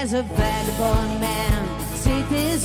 as a vagabond man, cities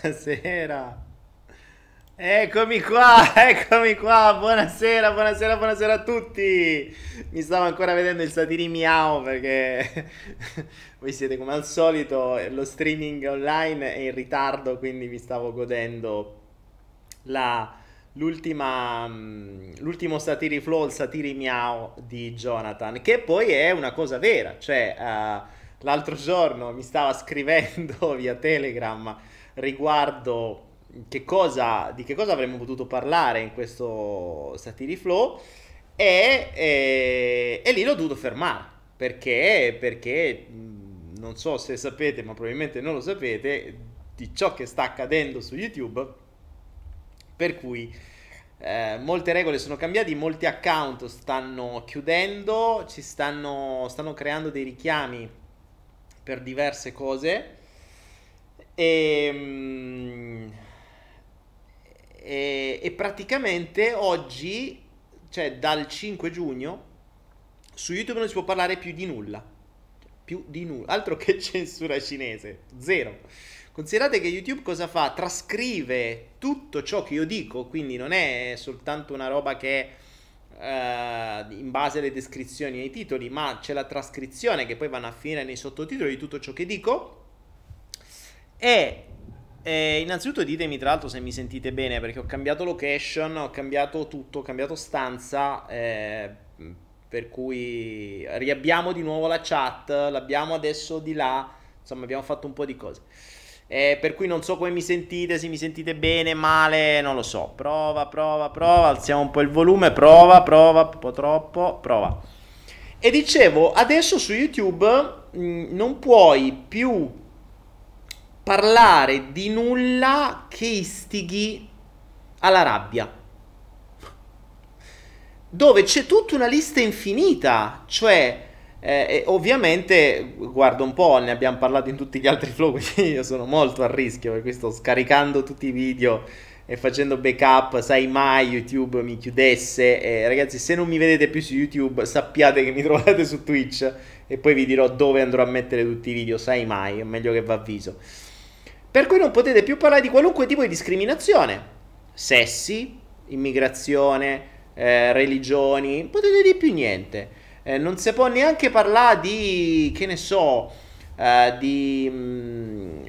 Buonasera. Eccomi qua, eccomi qua. Buonasera, buonasera, buonasera a tutti. Mi stavo ancora vedendo il Satiri Miao perché voi siete come al solito, lo streaming online è in ritardo, quindi mi stavo godendo la, l'ultima, mm, l'ultimo Satiri Flow, il Satiri Miao di Jonathan, che poi è una cosa vera, cioè uh, l'altro giorno mi stava scrivendo via Telegram riguardo che cosa, di che cosa avremmo potuto parlare in questo Satiri Flow e, e, e lì l'ho dovuto fermare perché, perché non so se sapete ma probabilmente non lo sapete di ciò che sta accadendo su YouTube per cui eh, molte regole sono cambiate, molti account stanno chiudendo, ci stanno, stanno creando dei richiami per diverse cose e, ehm, e, e praticamente oggi, cioè dal 5 giugno, su YouTube non si può parlare più di nulla. Più di nulla. Altro che censura cinese. Zero. Considerate che YouTube cosa fa? Trascrive tutto ciò che io dico, quindi non è soltanto una roba che eh, in base alle descrizioni e ai titoli, ma c'è la trascrizione che poi vanno a finire nei sottotitoli di tutto ciò che dico e eh, innanzitutto ditemi tra l'altro se mi sentite bene perché ho cambiato location, ho cambiato tutto, ho cambiato stanza, eh, per cui riabbiamo di nuovo la chat, l'abbiamo adesso di là, insomma abbiamo fatto un po' di cose. Eh, per cui non so come mi sentite, se mi sentite bene, male, non lo so. Prova, prova, prova, alziamo un po' il volume, prova, prova, un po' troppo, prova. E dicevo, adesso su YouTube mh, mm, non puoi più parlare di nulla che istighi alla rabbia. Dove c'è tutta una lista infinita, cioè eh, ovviamente, guarda un po', ne abbiamo parlato in tutti gli altri flow, quindi io sono molto a rischio perché sto scaricando tutti i video e facendo backup, sai mai YouTube mi chiudesse. E ragazzi, se non mi vedete più su YouTube, sappiate che mi trovate su Twitch e poi vi dirò dove andrò a mettere tutti i video, sai mai, è meglio che va avviso. Per cui non potete più parlare di qualunque tipo di discriminazione. Sessi, immigrazione, eh, religioni, non potete dire più niente. Eh, non si può neanche parlare di, che ne so, eh, di, mm,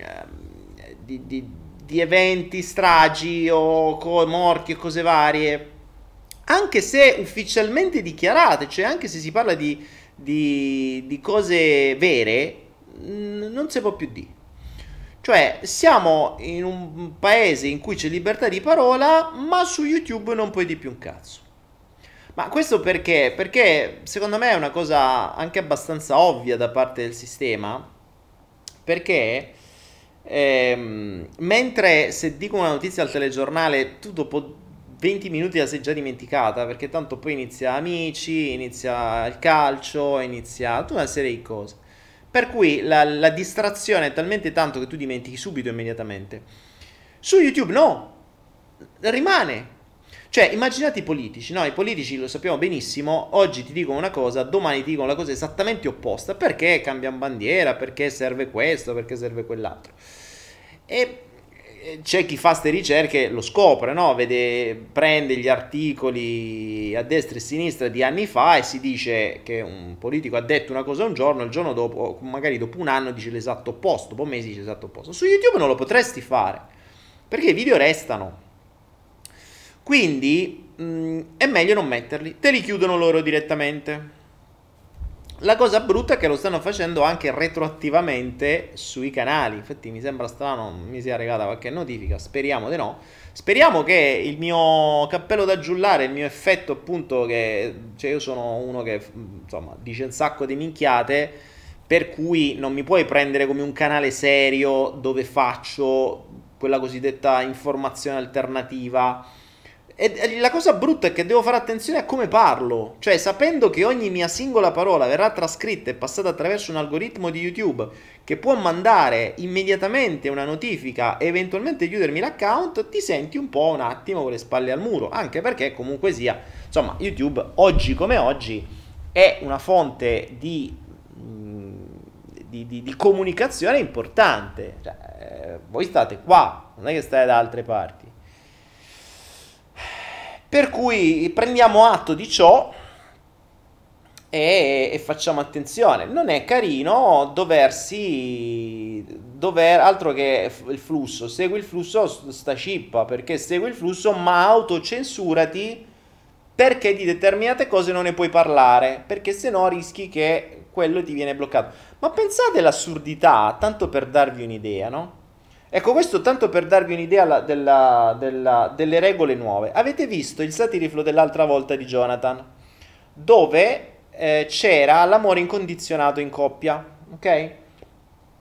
di, di, di, eventi, stragi o co- morti o cose varie. Anche se ufficialmente dichiarate, cioè anche se si parla di, cose vere, non si può più dire. Cioè, siamo in un paese in cui c'è libertà di parola, ma su YouTube non puoi di più un cazzo. Ma questo perché? Perché secondo me è una cosa anche abbastanza ovvia da parte del sistema. Perché ehm, mentre se dico una notizia al telegiornale, tu dopo 20 minuti la sei già dimenticata, perché tanto poi inizia amici, inizia il calcio, inizia tutta una serie di cose. Per cui la, la distrazione è talmente tanto che tu dimentichi subito immediatamente. Su YouTube no, rimane. Cioè, immaginate i politici, no? I politici lo sappiamo benissimo, oggi ti dicono una cosa, domani ti dicono la cosa esattamente opposta, perché cambiano bandiera, perché serve questo, perché serve quell'altro. E c'è chi fa queste ricerche, lo scopre, no? Vede, prende gli articoli a destra e a sinistra di anni fa e si dice che un politico ha detto una cosa un giorno, il giorno dopo, magari dopo un anno, dice l'esatto opposto, dopo mesi dice l'esatto opposto. Su YouTube non lo potresti fare, perché i video restano. Quindi mh, mm, è meglio non metterli, te li chiudono loro direttamente. La cosa brutta è che lo stanno facendo anche retroattivamente sui canali. Infatti, mi sembra strano, mi sia arrivata qualche notifica. Speriamo di no. Speriamo che il mio cappello da giullare, il mio effetto, appunto, che cioè io sono uno che insomma dice un sacco di minchiate. Per cui non mi puoi prendere come un canale serio dove faccio quella cosiddetta informazione alternativa e la cosa brutta è che devo fare attenzione a come parlo, cioè sapendo che ogni mia singola parola verrà trascritta e passata attraverso un algoritmo di YouTube che può mandare immediatamente una notifica e eventualmente chiudermi l'account, ti senti un po' un attimo con le spalle al muro, anche perché comunque sia, insomma, YouTube oggi come oggi è una fonte di, mm, di, di, di comunicazione importante. Cioè, eh, voi state qua, non è che state da altre parti. Per cui prendiamo atto di ciò e, e, facciamo attenzione. Non è carino doversi. Dover, altro che il flusso. Segui il flusso, sta cippa. Perché segui il flusso, ma autocensurati perché di determinate cose non ne puoi parlare. Perché se no rischi che quello ti viene bloccato. Ma pensate all'assurdità, tanto per darvi un'idea, no? Ecco, questo tanto per darvi un'idea della, della, delle regole nuove. Avete visto il satiriflo dell'altra volta di Jonathan, dove eh, c'era l'amore incondizionato in coppia, ok?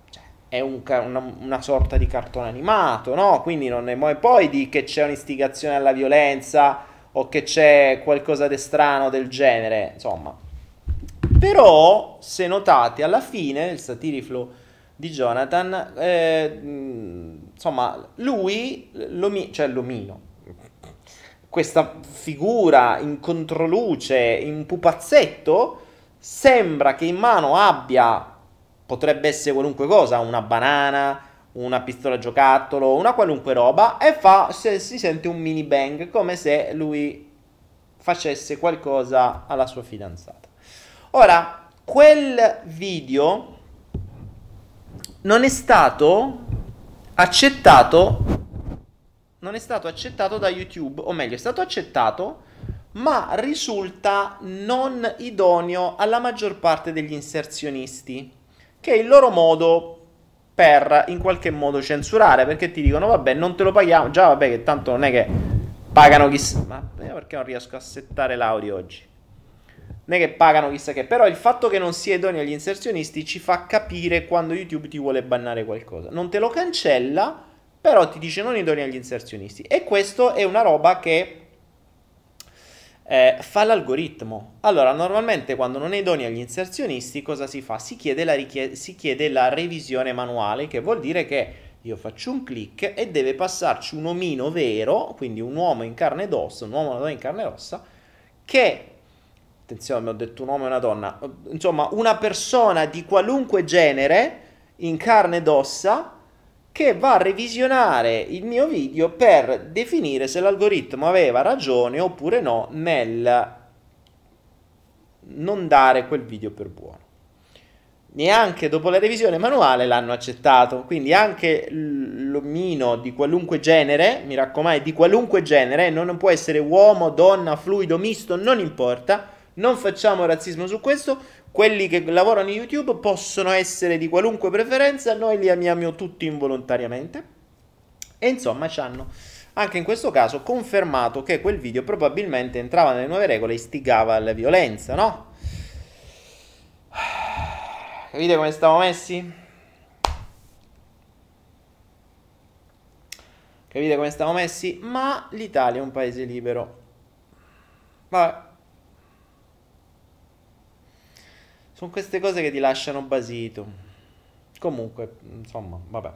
Cioè, è un, una, una, sorta di cartone animato, no? Quindi non è poi di che c'è un'istigazione alla violenza o che c'è qualcosa di strano del genere, insomma. Però, se notate, alla fine il satiriflo di Jonathan, eh, insomma, lui, l'omi- cioè l'omino, questa figura in controluce, in pupazzetto, sembra che in mano abbia, potrebbe essere qualunque cosa, una banana, una pistola giocattolo, una qualunque roba, e fa, se, si sente un mini bang, come se lui facesse qualcosa alla sua fidanzata. Ora, quel video non è stato accettato non è stato accettato da YouTube, o meglio, è stato accettato, ma risulta non idoneo alla maggior parte degli inserzionisti, che è il loro modo per in qualche modo censurare, perché ti dicono vabbè, non te lo paghiamo, già vabbè che tanto non è che pagano chissà, ma perché non riesco a settare l'audio oggi? Non è che pagano chissà che, però il fatto che non sia idoneo agli inserzionisti ci fa capire quando YouTube ti vuole bannare qualcosa. Non te lo cancella, però ti dice non idoneo agli inserzionisti. E questo è una roba che eh, fa l'algoritmo. Allora, normalmente quando non è idoneo agli inserzionisti, cosa si fa? Si chiede, la richie- si chiede la revisione manuale, che vuol dire che io faccio un clic e deve passarci un omino vero, quindi un uomo in carne ed ossa, un uomo in carne ed ossa, che attenzione, ho detto un uomo e una donna, insomma, una persona di qualunque genere, in carne ed ossa, che va a revisionare il mio video per definire se l'algoritmo aveva ragione oppure no nel non dare quel video per buono. Neanche dopo la revisione manuale l'hanno accettato, quindi anche l'omino di qualunque genere, mi raccomando, di qualunque genere, non può essere uomo, donna, fluido, misto, non importa, non facciamo razzismo su questo. Quelli che lavorano in YouTube possono essere di qualunque preferenza, noi li amiamo tutti involontariamente. E insomma, ci hanno anche in questo caso confermato che quel video probabilmente entrava nelle nuove regole e istigava alla violenza, no? Capite come stiamo messi? Capite come stiamo messi? Ma l'Italia è un paese libero. Vabbè. Sono queste cose che ti lasciano basito. Comunque, insomma, vabbè.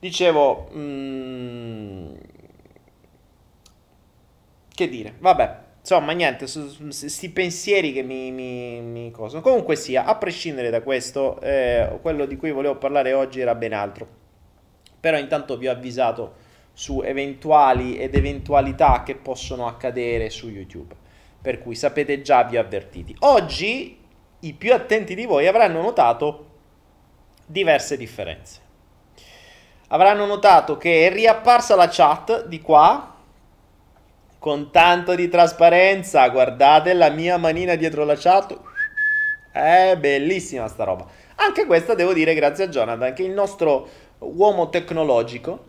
Dicevo, mm, che dire, vabbè. Insomma, niente, questi pensieri che mi, mi, mi cosano. Comunque sia, a prescindere da questo, eh, quello di cui volevo parlare oggi era ben altro. Però intanto vi ho avvisato su eventuali ed eventualità che possono accadere su YouTube. Per cui sapete già, vi ho avvertiti. Oggi i più attenti di voi avranno notato diverse differenze. Avranno notato che è riapparsa la chat di qua con tanto di trasparenza. Guardate la mia manina dietro la chat. È bellissima sta roba. Anche questa devo dire grazie a Jonathan, che il nostro uomo tecnologico,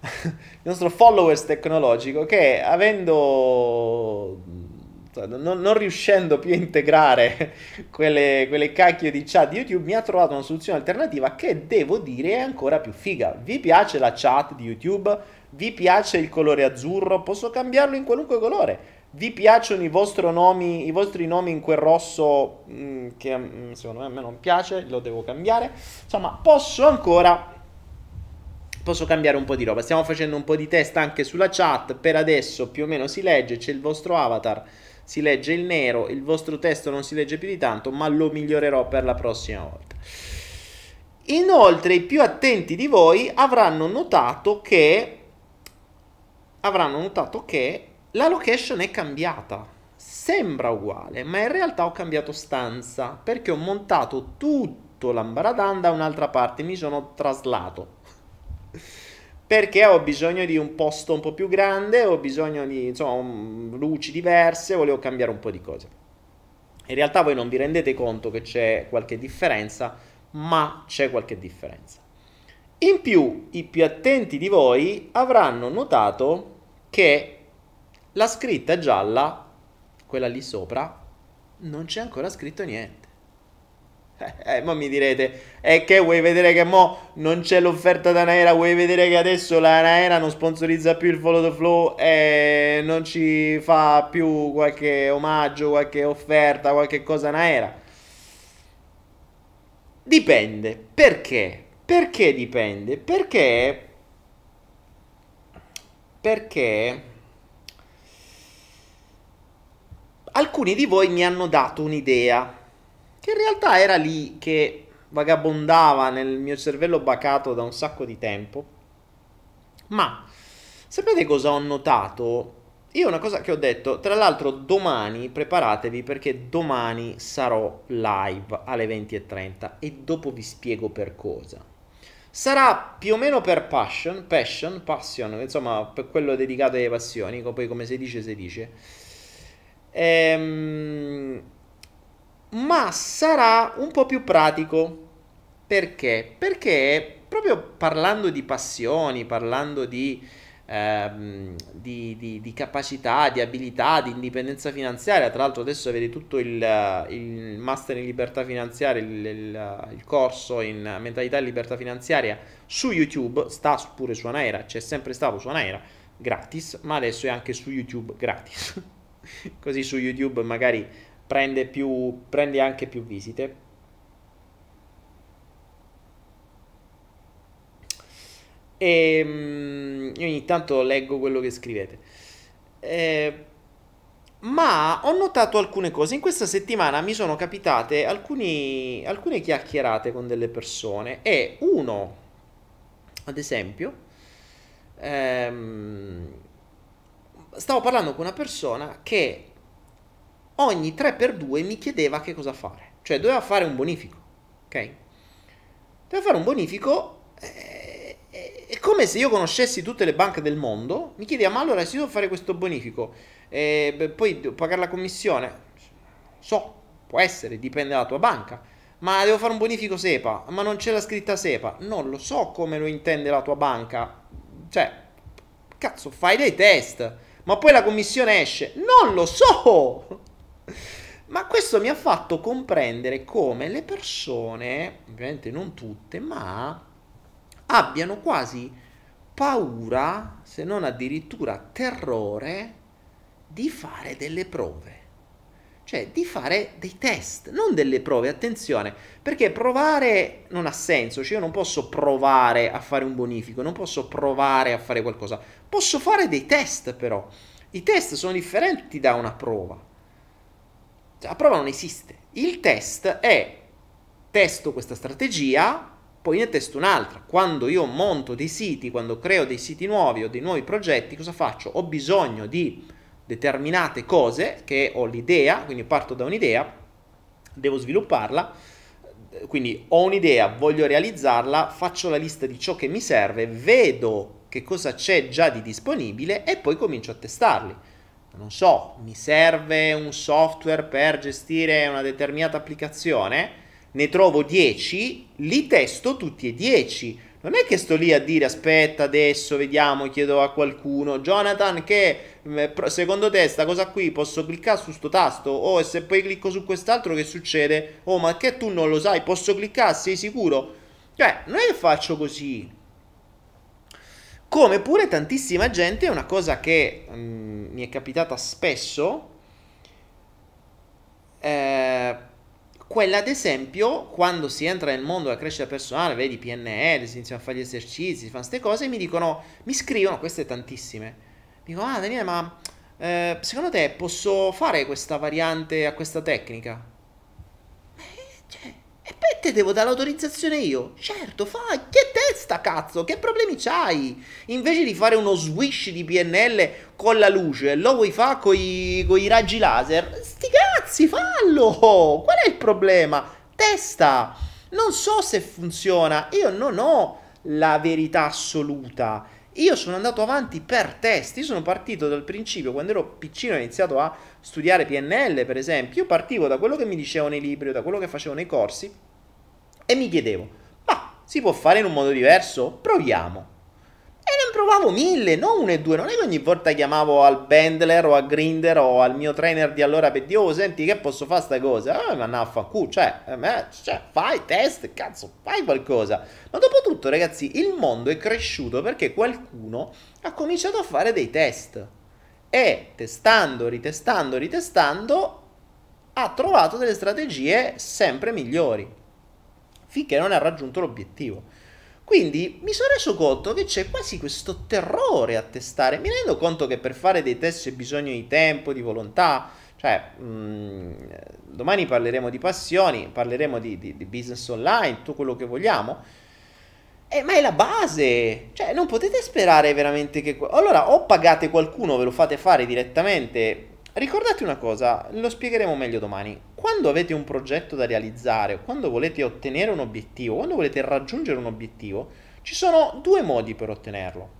il nostro followers tecnologico, che avendo non, non, riuscendo più a integrare quelle, quelle cacchio di chat di YouTube, mi ha trovato una soluzione alternativa che devo dire è ancora più figa. Vi piace la chat di YouTube? Vi piace il colore azzurro? Posso cambiarlo in qualunque colore. Vi piacciono i nomi, i vostri nomi in quel rosso mh, mm, che mh, mm, secondo me a me non piace, lo devo cambiare. Insomma, posso ancora posso cambiare un po' di roba. Stiamo facendo un po' di test anche sulla chat. Per adesso più o meno si legge, c'è il vostro avatar, si legge il nero, il vostro testo non si legge più di tanto, ma lo migliorerò per la prossima volta. Inoltre, i più attenti di voi avranno notato che avranno notato che la location è cambiata. Sembra uguale, ma in realtà ho cambiato stanza perché ho montato tutto l'ambaradàn da un'altra parte, mi sono traslato. Perché ho bisogno di un posto un po' più grande, ho bisogno di insomma, luci diverse, volevo cambiare un po' di cose. In realtà voi non vi rendete conto che c'è qualche differenza, ma c'è qualche differenza. In più, i più attenti di voi avranno notato che la scritta gialla, quella lì sopra, non c'è ancora scritto niente. Eh, eh, ma mi direte, è che vuoi vedere che mo non c'è l'offerta da Naera, vuoi vedere che adesso la Naera non sponsorizza più il follow the flow e non ci fa più qualche omaggio, qualche offerta, qualche cosa Naera? Dipende. Perché? Perché dipende? Perché... Perché... Alcuni di voi mi hanno dato un'idea, che in realtà era lì che vagabondava nel mio cervello bacato da un sacco di tempo. Ma sapete cosa ho notato? Io una cosa che ho detto, tra l'altro domani preparatevi perché domani sarò live alle 20.30 e dopo vi spiego per cosa. Sarà più o meno per passion, passion, passion, insomma, per quello dedicato alle passioni, poi come si dice, si dice. Ehm, ma sarà un po' più pratico. Perché? Perché proprio parlando di passioni, parlando di, ehm, di, di, di, capacità, di abilità, di indipendenza finanziaria, tra l'altro adesso avete tutto il, il master in libertà finanziaria, il, il, il, corso in mentalità e libertà finanziaria su YouTube, sta pure su Anaera, c'è sempre stato su Anaera, gratis, ma adesso è anche su YouTube gratis. Così su YouTube magari prende, più, prende anche più visite. E um, io ogni tanto leggo quello che scrivete. Eh, ma ho notato alcune cose. In questa settimana mi sono capitate alcuni, alcune chiacchierate con delle persone. E uno, ad esempio, ehm, stavo parlando con una persona che ogni 3x2 mi chiedeva che cosa fare. Cioè doveva fare un bonifico, ok? Doveva fare un bonifico eh, eh, è come se io conoscessi tutte le banche del mondo, mi chiedeva ma allora se io devo fare questo bonifico, eh, beh, poi devo pagare la commissione? So, può essere, dipende dalla tua banca. Ma devo fare un bonifico SEPA, ma non c'è la scritta SEPA. Non lo so come lo intende la tua banca. Cioè, cazzo, fai dei test. Ma poi la commissione esce. Non lo so. Ma questo mi ha fatto comprendere come le persone, ovviamente non tutte, ma abbiano quasi paura, se non addirittura terrore, di fare delle prove. Cioè di fare dei test, non delle prove, attenzione, perché provare non ha senso, cioè io non posso provare a fare un bonifico, non posso provare a fare qualcosa, posso fare dei test però. I test sono differenti da una prova. Cioè, la prova non esiste. Il test è testo questa strategia, poi ne testo un'altra. Quando io monto dei siti, quando creo dei siti nuovi o dei nuovi progetti, cosa faccio? Ho bisogno di determinate cose che ho l'idea, quindi parto da un'idea, devo svilupparla, quindi ho un'idea, voglio realizzarla, faccio la lista di ciò che mi serve, vedo che cosa c'è già di disponibile e poi comincio a testarli. Non so, mi serve un software per gestire una determinata applicazione, ne trovo 10, li testo tutti e 10 non è che sto lì a dire aspetta adesso vediamo, chiedo a qualcuno, Jonathan che mm, secondo te sta cosa qui posso cliccare su sto tasto? Oh e se poi clicco su quest'altro che succede? Oh ma che tu non lo sai, posso cliccare, sei sicuro? Cioè non è che faccio così. Come pure tantissima gente, una cosa che mm, mi è capitata spesso, eh, quella, ad esempio, quando si entra nel mondo della crescita personale, vedi PNL, si iniziano a fare gli esercizi, si fanno queste cose, mi dicono, mi scrivono, queste tantissime, mi dicono, ah Daniele, ma eh, secondo te posso fare questa variante a questa tecnica? Poi te devo dare l'autorizzazione io. Certo, fai. Che testa, cazzo? Che problemi c'hai? Invece di fare uno swish di PNL con la luce, lo vuoi fare con i raggi laser? Sti cazzi, fallo! Qual è il problema? Testa! Non so se funziona. Io non ho la verità assoluta. Io sono andato avanti per test. Io sono partito dal principio, quando ero piccino ho iniziato a studiare PNL, per esempio, io partivo da quello che mi dicevano i libri, da quello che facevo nei corsi e mi chiedevo, ma si può fare in un modo diverso? Proviamo. E ne provavo mille, non uno e due. Non è che ogni volta chiamavo al Bendler o a Grinder o al mio trainer di allora per dire, oh, senti che posso fare sta cosa? Eh, ma no, fa culo, cioè, eh, cioè, fai test, cazzo, fai qualcosa. Ma dopo tutto, ragazzi, il mondo è cresciuto perché qualcuno ha cominciato a fare dei test. E testando, ritestando, ritestando, ha trovato delle strategie sempre migliori finché non ha raggiunto l'obiettivo. Quindi mi sono reso conto che c'è quasi questo terrore a testare. Mi rendo conto che per fare dei test c'è bisogno di tempo, di volontà. Cioè, mh, mm, domani parleremo di passioni, parleremo di, di, di, business online, tutto quello che vogliamo. Eh, ma è la base. Cioè, non potete sperare veramente che... Allora, o pagate qualcuno, ve lo fate fare direttamente Ricordate una cosa, lo spiegheremo meglio domani. Quando avete un progetto da realizzare, quando volete ottenere un obiettivo, quando volete raggiungere un obiettivo, ci sono due modi per ottenerlo.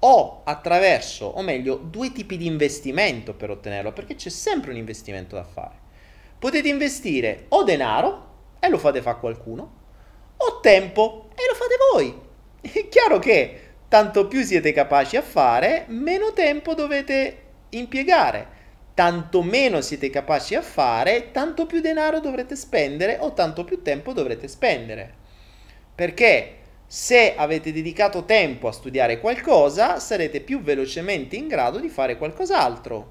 O attraverso, o meglio, due tipi di investimento per ottenerlo, perché c'è sempre un investimento da fare. Potete investire o denaro, e lo fate fare qualcuno, o tempo, e lo fate voi. È chiaro che tanto più siete capaci a fare, meno tempo dovete impiegare. Tanto meno siete capaci a fare, tanto più denaro dovrete spendere o tanto più tempo dovrete spendere. Perché se avete dedicato tempo a studiare qualcosa, sarete più velocemente in grado di fare qualcos'altro.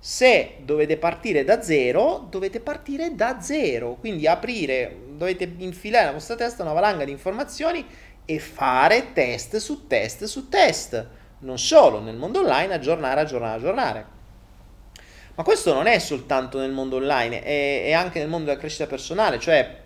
Se dovete partire da zero, dovete partire da zero, quindi aprire, dovete infilare nella vostra testa una valanga di informazioni e fare test su test su test non solo nel mondo online, aggiornare, aggiornare, aggiornare. Ma questo non è soltanto nel mondo online, è, è anche nel mondo della crescita personale, cioè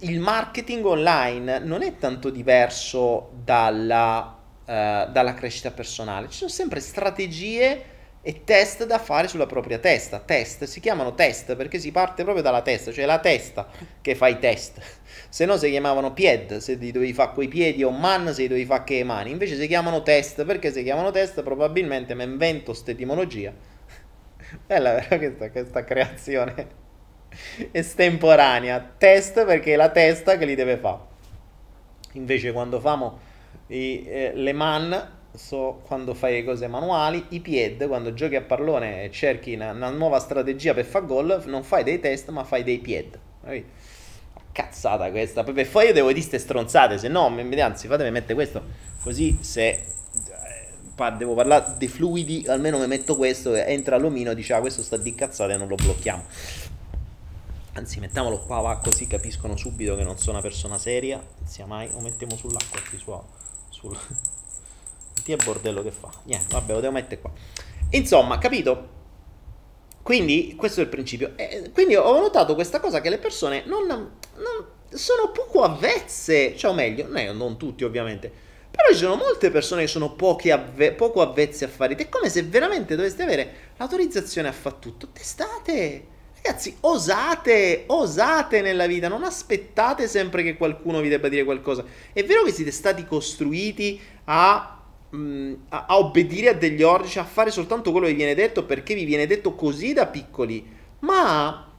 il marketing online non è tanto diverso dalla, uh, dalla crescita personale, ci sono sempre strategie e test da fare sulla propria testa. Test si chiamano test perché si parte proprio dalla testa, cioè la testa che fa i test. Se no si chiamavano pied, se ti dovevi fare quei piedi o man se ti dovevi fare che mani. Invece si chiamano test perché si chiamano test probabilmente mi invento questa etimologia. Bella vera questa, questa creazione estemporanea. Test perché è la testa che li deve fare. Invece quando famo i, eh, le man so quando fai le cose manuali, i pied, quando giochi a pallone e cerchi una, una nuova strategia per fare gol, non fai dei test ma fai dei pied. Cazzata questa, poi io devo dire queste stronzate, se no, anzi fatemi mettere questo, così se eh, devo parlare dei fluidi, almeno mi metto questo, entra l'omino, dice ah questo sta di cazzate e non lo blocchiamo. Anzi, mettiamolo qua, va, così capiscono subito che non sono una persona seria. Non sia mai, lo mettiamo sull'acqua qui su, sul, che bordello che fa? Niente, vabbè, lo devo mettere qua. Insomma, capito? Quindi questo è il principio. E quindi ho notato questa cosa che le persone non, non sono poco avvezze, cioè o meglio, non tutti ovviamente, però ci sono molte persone che sono avve- poco avvezze a fare. È come se veramente doveste avere l'autorizzazione a fare tutto. Testate! Ragazzi, osate, osate nella vita, non aspettate sempre che qualcuno vi debba dire qualcosa. È vero che siete stati costruiti a, mm, a, a obbedire a degli ordini, a fare soltanto quello che vi viene detto perché vi viene detto così da piccoli, ma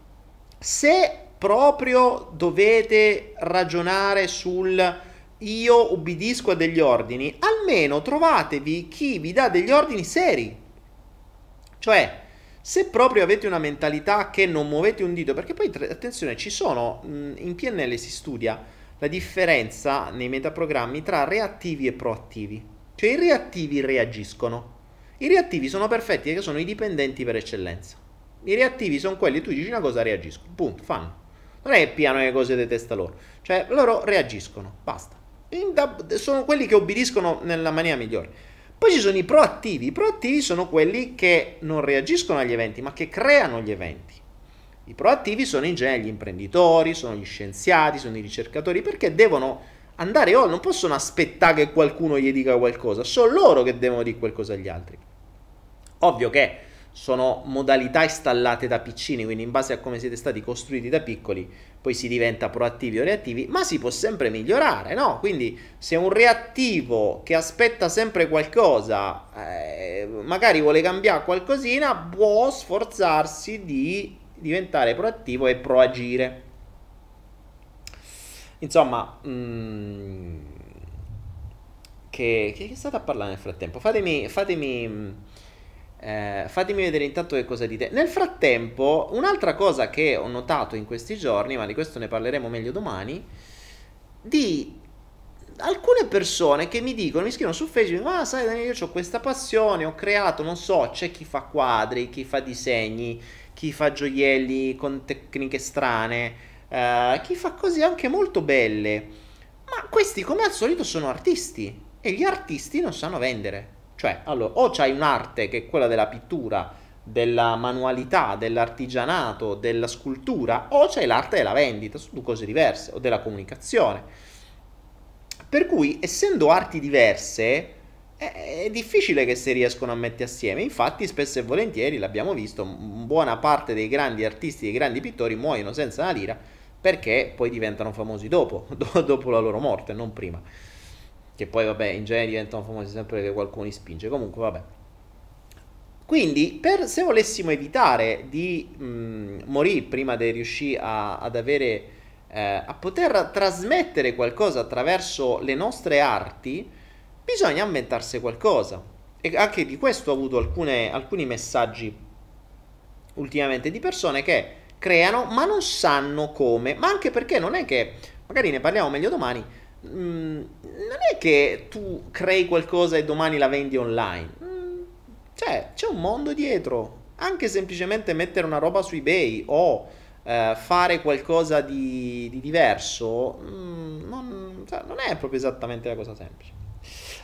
se proprio dovete ragionare sul io ubbidisco a degli ordini, almeno trovatevi chi vi dà degli ordini seri. Cioè, se proprio avete una mentalità che non muovete un dito, perché poi attenzione, ci sono in PNL si studia la differenza nei metaprogrammi tra reattivi e proattivi. Cioè i reattivi reagiscono. I reattivi sono perfetti perché sono i dipendenti per eccellenza. I reattivi sono quelli, tu dici una cosa, reagiscono. Punto, fanno. Non è che piano le cose di testa loro. Cioè, loro reagiscono, basta. Sono quelli che obbediscono nella maniera migliore. Poi ci sono i proattivi. I proattivi sono quelli che non reagiscono agli eventi, ma che creano gli eventi. I proattivi sono in genere gli imprenditori, sono gli scienziati, sono i ricercatori, perché devono andare oltre, non possono aspettare che qualcuno gli dica qualcosa, sono loro che devono dire qualcosa agli altri. Ovvio che sono modalità installate da piccini, quindi in base a come siete stati costruiti da piccoli, poi si diventa proattivi o reattivi, ma si può sempre migliorare, no? Quindi se un reattivo che aspetta sempre qualcosa, eh, magari vuole cambiare qualcosina, può sforzarsi di diventare proattivo e proagire. Insomma, mm, che, che, state a parlare nel frattempo? Fatemi, fatemi, eh, fatemi vedere intanto che cosa dite. Nel frattempo, un'altra cosa che ho notato in questi giorni, ma di questo ne parleremo meglio domani, di alcune persone che mi dicono, mi scrivono su Facebook, ah sai Daniele, io ho questa passione, ho creato, non so, c'è chi fa quadri, chi fa disegni, chi fa gioielli con tecniche strane, uh, chi fa cose anche molto belle. Ma questi, come al solito, sono artisti e gli artisti non sanno vendere. Cioè, allora, o c'hai un'arte che è quella della pittura, della manualità, dell'artigianato, della scultura, o c'hai l'arte della vendita, sono due cose diverse, o della comunicazione. Per cui, essendo arti diverse, è difficile che si riescono a mettere assieme. Infatti, spesso e volentieri l'abbiamo visto, buona parte dei grandi artisti, dei grandi pittori muoiono senza una lira perché poi diventano famosi dopo, dopo la loro morte, non prima. Che poi, vabbè, in genere diventano famosi sempre perché qualcuno li spinge. Comunque, vabbè. Quindi, per, se volessimo evitare di mh, morire prima di riuscire a, ad avere, eh, a poter trasmettere qualcosa attraverso le nostre arti, bisogna inventarsi qualcosa. E anche di questo ho avuto alcune, alcuni messaggi ultimamente di persone che creano ma non sanno come, ma anche perché non è che, magari ne parliamo meglio domani, mm, non è che tu crei qualcosa e domani la vendi online. Mm, cioè, c'è un mondo dietro. Anche semplicemente mettere una roba su eBay o eh, fare qualcosa di, di diverso mm, non, cioè, non è proprio esattamente la cosa semplice.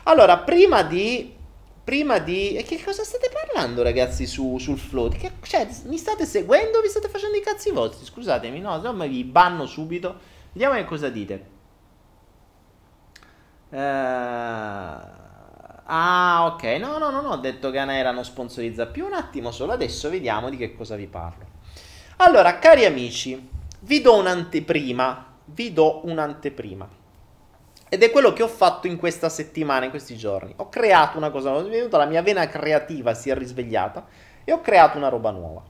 Allora, prima di... Prima di... E che cosa state parlando, ragazzi, su, sul float? Che, cioè, mi state seguendo o vi state facendo i cazzi vostri? Scusatemi, no, no, ma vi banno subito. Vediamo che cosa dite. Uh... Ah, ok. No, no, no, no, ho detto che Anaera non sponsorizza più. Un attimo solo, adesso vediamo di che cosa vi parlo. Allora, cari amici, vi do un'anteprima. Vi do un'anteprima. Ed è quello che ho fatto in questa settimana, in questi giorni. Ho creato una cosa nuova, la mia vena creativa si è risvegliata e ho creato una roba nuova.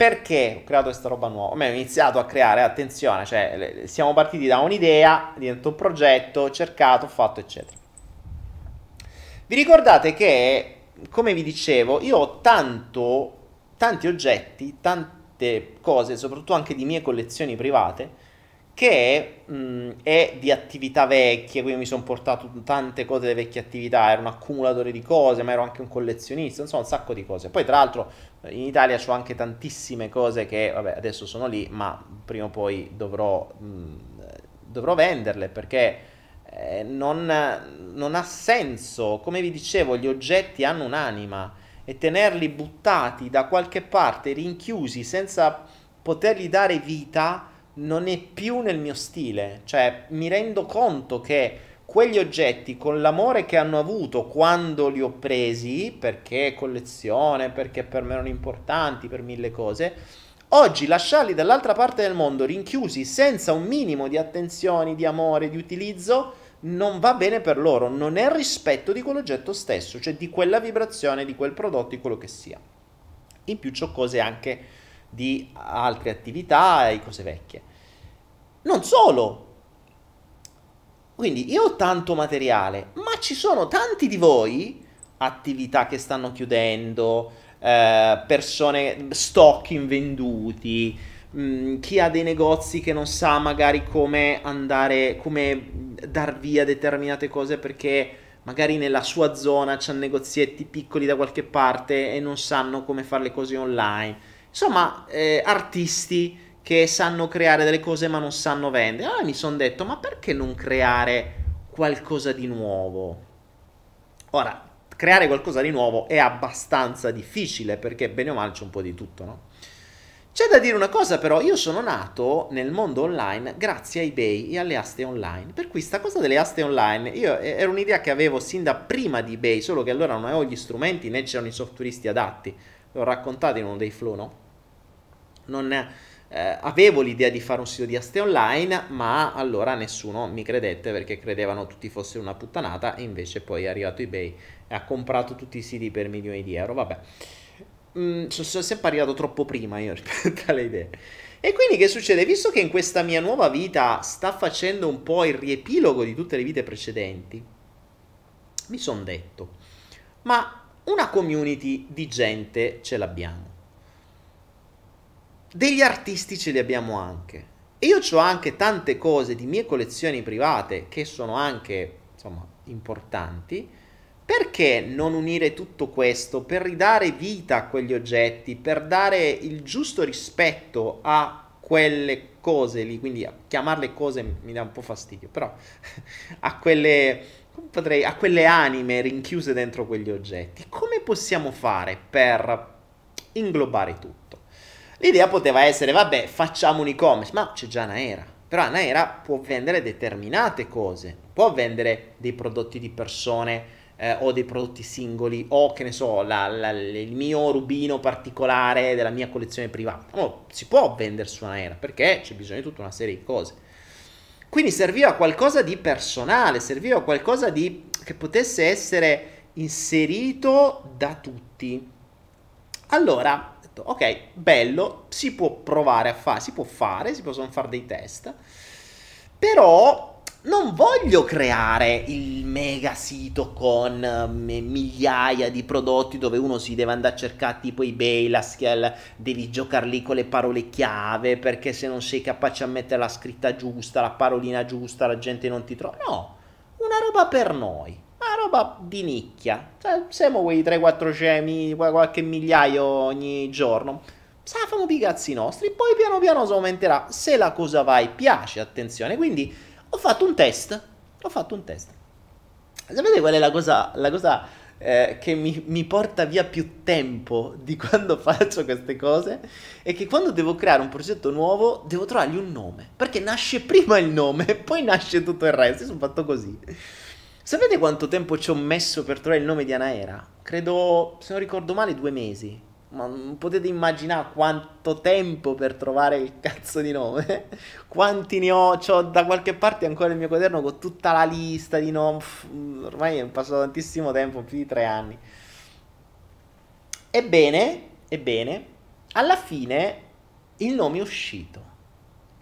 Perché ho creato questa roba nuova? O meglio, ho iniziato a creare, attenzione, cioè siamo partiti da un'idea, diventa un progetto, ho cercato, ho fatto, eccetera. Vi ricordate che, come vi dicevo, io ho tanto, tanti oggetti, tante cose, soprattutto anche di mie collezioni private, che mh, è di attività vecchie, quindi mi sono portato tante cose delle vecchie attività, ero un accumulatore di cose, ma ero anche un collezionista, insomma un sacco di cose. Poi tra l'altro in Italia ho anche tantissime cose che, vabbè, adesso sono lì, ma prima o poi dovrò, mh, dovrò venderle perché eh, non, non ha senso, come vi dicevo, gli oggetti hanno un'anima e tenerli buttati da qualche parte, rinchiusi, senza potergli dare vita, non è più nel mio stile, cioè mi rendo conto che quegli oggetti con l'amore che hanno avuto quando li ho presi, perché collezione, perché per me erano importanti, per mille cose, oggi lasciarli dall'altra parte del mondo rinchiusi senza un minimo di attenzioni, di amore, di utilizzo, non va bene per loro, non è rispetto di quell'oggetto stesso, cioè di quella vibrazione, di quel prodotto, di quello che sia. In più c'ho cose anche di altre attività e cose vecchie. Non solo, quindi io ho tanto materiale, ma ci sono tanti di voi, attività che stanno chiudendo, eh, persone, stock invenduti, mh, mm, chi ha dei negozi che non sa magari come andare, come dar via determinate cose perché magari nella sua zona c'è negozietti piccoli da qualche parte e non sanno come fare le cose online. Insomma, eh, artisti che sanno creare delle cose ma non sanno vendere. Allora mi sono detto, ma perché non creare qualcosa di nuovo? Ora, creare qualcosa di nuovo è abbastanza difficile perché bene o male c'è un po' di tutto, no? C'è da dire una cosa però, io sono nato nel mondo online grazie a eBay e alle aste online, per cui sta cosa delle aste online, io era un'idea che avevo sin da prima di eBay, solo che allora non avevo gli strumenti né c'erano i softwareisti adatti, l'ho raccontato in uno dei flow, no? Non, eh, avevo l'idea di fare un sito di aste online, ma allora nessuno mi credette perché credevano tutti fosse una puttanata e invece poi è arrivato eBay e ha comprato tutti i siti per milioni di euro, vabbè. Mm, sono sempre arrivato troppo prima io rispetto alle idee. E quindi che succede? Visto che in questa mia nuova vita sta facendo un po' il riepilogo di tutte le vite precedenti, mi sono detto, ma una community di gente ce l'abbiamo degli artisti ce li abbiamo anche. E io ho anche tante cose di mie collezioni private che sono anche, insomma, importanti. Perché non unire tutto questo per ridare vita a quegli oggetti, per dare il giusto rispetto a quelle cose lì, quindi chiamarle cose mi dà un po' fastidio, però a quelle, potrei, a quelle anime rinchiuse dentro quegli oggetti, come possiamo fare per inglobare tutto? L'idea poteva essere, vabbè, facciamo un e-commerce, ma c'è già Naera. Però Naera può vendere determinate cose, può vendere dei prodotti di persone eh, o dei prodotti singoli o che ne so, la, la, il mio rubino particolare della mia collezione privata. Oh, si può vendere su Naera perché c'è bisogno di tutta una serie di cose. Quindi serviva qualcosa di personale, serviva qualcosa di, che potesse essere inserito da tutti. Allora, detto, ok, bello, si può provare a fare, si può fare, si possono fare dei test, però non voglio creare il mega sito con um, migliaia di prodotti dove uno si deve andare a cercare tipo eBay, la skill, devi giocare lì con le parole chiave perché se non sei capace a mettere la scritta giusta, la parolina giusta, la gente non ti trova. No, una roba per noi una roba di nicchia. Cioè, siamo quei 3-4 scemi, qualche migliaio ogni giorno. Sa, fanno i cazzi nostri. Poi piano piano si aumenterà. Se la cosa va e piace, attenzione. Quindi ho fatto un test. Ho fatto un test. Sapete qual è la cosa, la cosa eh, che mi, mi, porta via più tempo di quando faccio queste cose? È che quando devo creare un progetto nuovo devo trovargli un nome. Perché nasce prima il nome poi nasce tutto il resto. Io sono fatto così. Sapete quanto tempo ci ho messo per trovare il nome di Anaera? Credo, se non ricordo male, due mesi. Ma non potete immaginare quanto tempo per trovare il cazzo di nome? Quanti ne ho? C'ho da qualche parte ancora il mio quaderno con tutta la lista di nomi. Ormai è passato tantissimo tempo, più di tre anni. Ebbene, ebbene, alla fine il nome è uscito.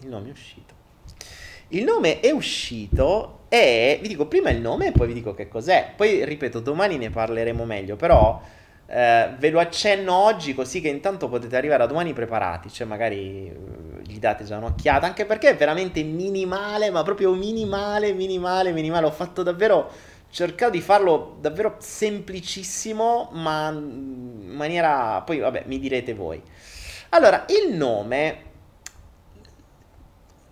Il nome è uscito. Il nome è uscito e vi dico prima il nome e poi vi dico che cos'è. Poi ripeto, domani ne parleremo meglio, però eh, ve lo accenno oggi così che intanto potete arrivare a domani preparati, cioè magari eh, gli date già un'occhiata, anche perché è veramente minimale, ma proprio minimale, minimale, minimale. Ho fatto davvero cercato di farlo davvero semplicissimo, ma in maniera poi vabbè, mi direte voi. Allora, il nome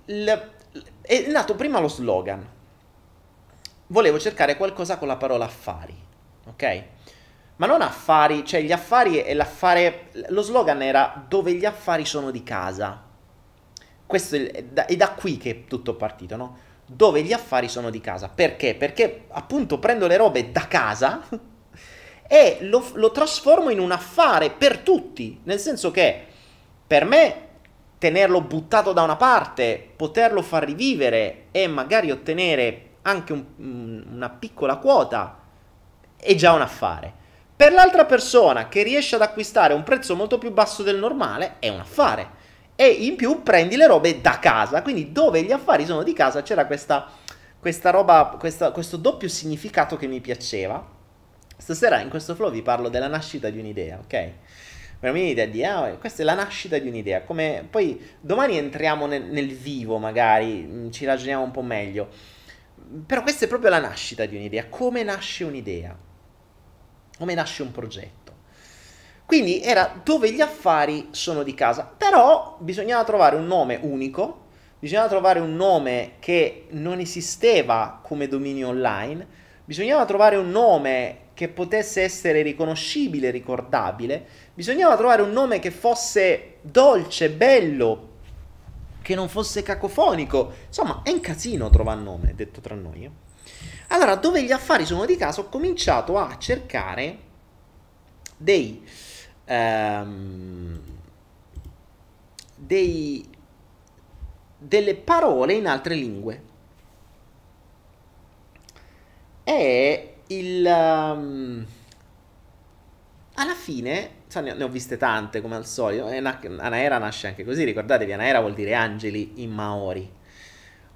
il è nato prima lo slogan. Volevo cercare qualcosa con la parola affari, ok? Ma non affari, cioè gli affari e l'affare... Lo slogan era dove gli affari sono di casa. questo è da, è da qui che è tutto partito, no? Dove gli affari sono di casa. Perché? Perché appunto prendo le robe da casa e lo, lo trasformo in un affare per tutti. Nel senso che per me tenerlo buttato da una parte, poterlo far rivivere e magari ottenere anche un, una piccola quota è già un affare. Per l'altra persona che riesce ad acquistare un prezzo molto più basso del normale è un affare. E in più prendi le robe da casa, quindi dove gli affari sono di casa c'era questa, questa roba, questa, questo doppio significato che mi piaceva. Stasera in questo flow vi parlo della nascita di un'idea, ok? per me un'idea di, ah, questa è la nascita di un'idea, come poi domani entriamo nel, nel vivo magari, mm, ci ragioniamo un po' meglio, però questa è proprio la nascita di un'idea, come nasce un'idea, come nasce un progetto. Quindi era dove gli affari sono di casa, però bisognava trovare un nome unico, bisognava trovare un nome che non esisteva come dominio online, bisognava trovare un nome che potesse essere riconoscibile, ricordabile, bisognava trovare un nome che fosse dolce, bello, che non fosse cacofonico. Insomma, è un casino trovare nome, detto tra noi. Eh. Allora, dove gli affari sono di casa, ho cominciato a cercare dei, um, dei delle parole in altre lingue. E il... Um, alla fine, so, ne, ho viste tante come al solito, Anaera nasce anche così, ricordatevi, Anaera vuol dire angeli in Maori.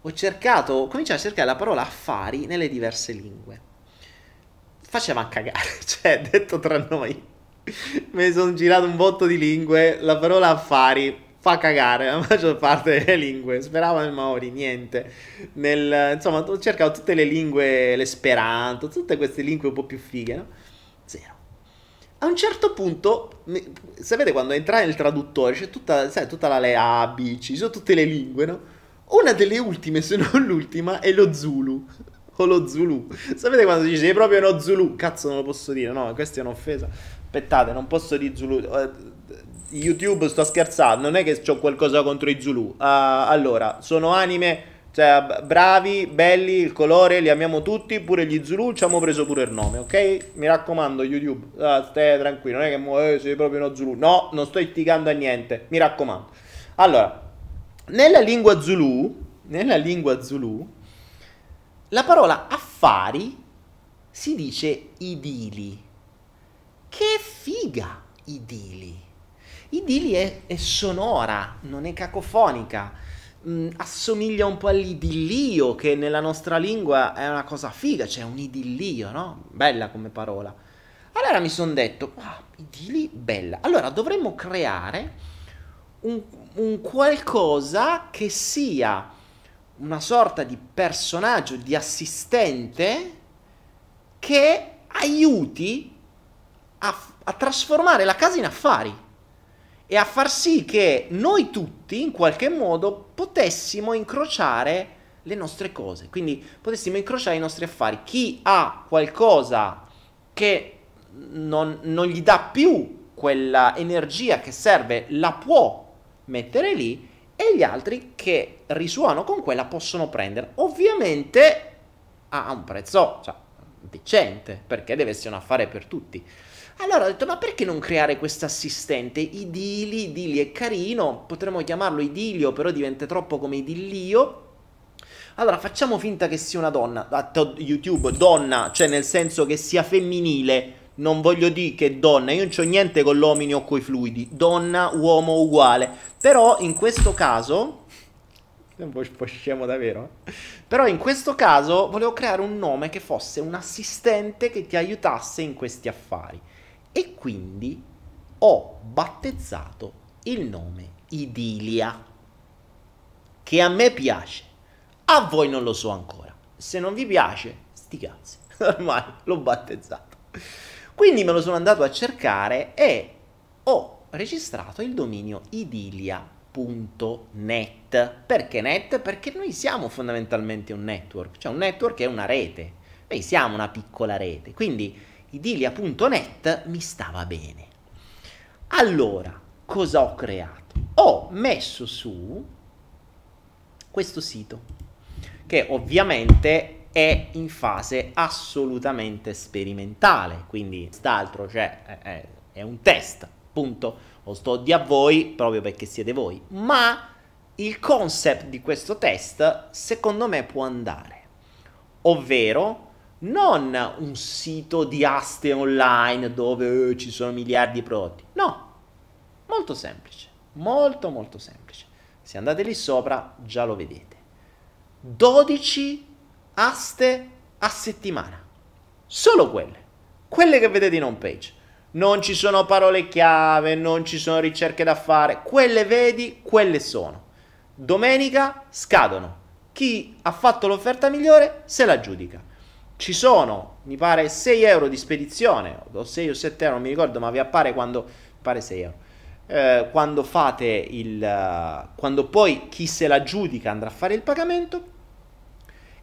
Ho cercato, ho cominciato a cercare la parola affari nelle diverse lingue. Faceva cagare, cioè, detto tra noi. Mi sono girato un botto di lingue, la parola affari fa cagare la maggior parte delle lingue. Speravo nel Maori, niente. Nel, insomma, ho cercato tutte le lingue, l'esperanto, tutte queste lingue un po' più fighe, no? A un certo punto, sapete quando entrai nel traduttore, c'è tutta, sai, tutta la le A, B, ci sono tutte le lingue, no? Una delle ultime, se non l'ultima, è lo Zulu. O lo Zulu. Sapete quando si dice sei proprio uno Zulu? Cazzo, non lo posso dire, no? Questa è un'offesa. Aspettate, non posso dire Zulu eh, YouTube sto scherzando, non è che ho qualcosa contro i Zulu. Uh, allora, sono anime, cioè, bravi, belli, il colore, li amiamo tutti, pure gli Zulu, ci abbiamo preso pure il nome, ok? Mi raccomando, YouTube, uh, stai tranquillo, non è che eh, sei proprio uno Zulu. No, non sto istigando a niente, mi raccomando. Allora, nella lingua Zulu, nella lingua Zulu, la parola affari si dice idili. Che figa, idili. Idili è, è sonora, non è cacofonica. Mm, assomiglia un po' all'idillio, che nella nostra lingua è una cosa figa, cioè un idillio, no? Bella come parola. Allora mi sono detto, ah, idili, bella. Allora dovremmo creare un, un qualcosa che sia una sorta di personaggio, di assistente che aiuti a, a trasformare la casa in affari e a far sì che noi tutti in qualche modo potessimo incrociare le nostre cose, quindi potessimo incrociare i nostri affari. Chi ha qualcosa che non, non gli dà più quella energia che serve, la può mettere lì e gli altri che risuonano con quella possono prendere. Ovviamente a un prezzo cioè, decente, perché deve essere un affare per tutti. Allora ho detto, ma perché non creare questo assistente? Idili, Idili è carino, potremmo chiamarlo Idilio, però diventa troppo come Idillio. Allora facciamo finta che sia una donna, a YouTube, donna, cioè nel senso che sia femminile, non voglio dire che donna, io non c'ho niente con l'omini o coi fluidi, donna, uomo uguale. Però in questo caso, è un po' scemo davvero, eh? però in questo caso volevo creare un nome che fosse un assistente che ti aiutasse in questi affari e quindi ho battezzato il nome Idilia, che a me piace, a voi non lo so ancora. Se non vi piace, sti cazzi, ormai l'ho battezzato. Quindi me lo sono andato a cercare e ho registrato il dominio idilia.net. Perché net? Perché noi siamo fondamentalmente un network, cioè un network è una rete. Noi siamo una piccola rete, quindi idilia.net mi stava bene. Allora, cosa ho creato? Ho messo su questo sito, che ovviamente è in fase assolutamente sperimentale, quindi quest'altro cioè, è, è un test, appunto, lo sto di a voi proprio perché siete voi, ma il concept di questo test secondo me può andare, ovvero non un sito di aste online dove eh, ci sono miliardi di prodotti, no, molto semplice, molto molto semplice. Se andate lì sopra già lo vedete. 12 aste a settimana, solo quelle, quelle che vedete in home page. Non ci sono parole chiave, non ci sono ricerche da fare, quelle vedi, quelle sono. Domenica scadono. Chi ha fatto l'offerta migliore se la giudica. Ci sono, mi pare, 6 euro di spedizione, o 6 o 7 euro, non mi ricordo, ma vi appare quando... pare 6 euro. Eh, quando fate il... quando poi chi se la giudica andrà a fare il pagamento.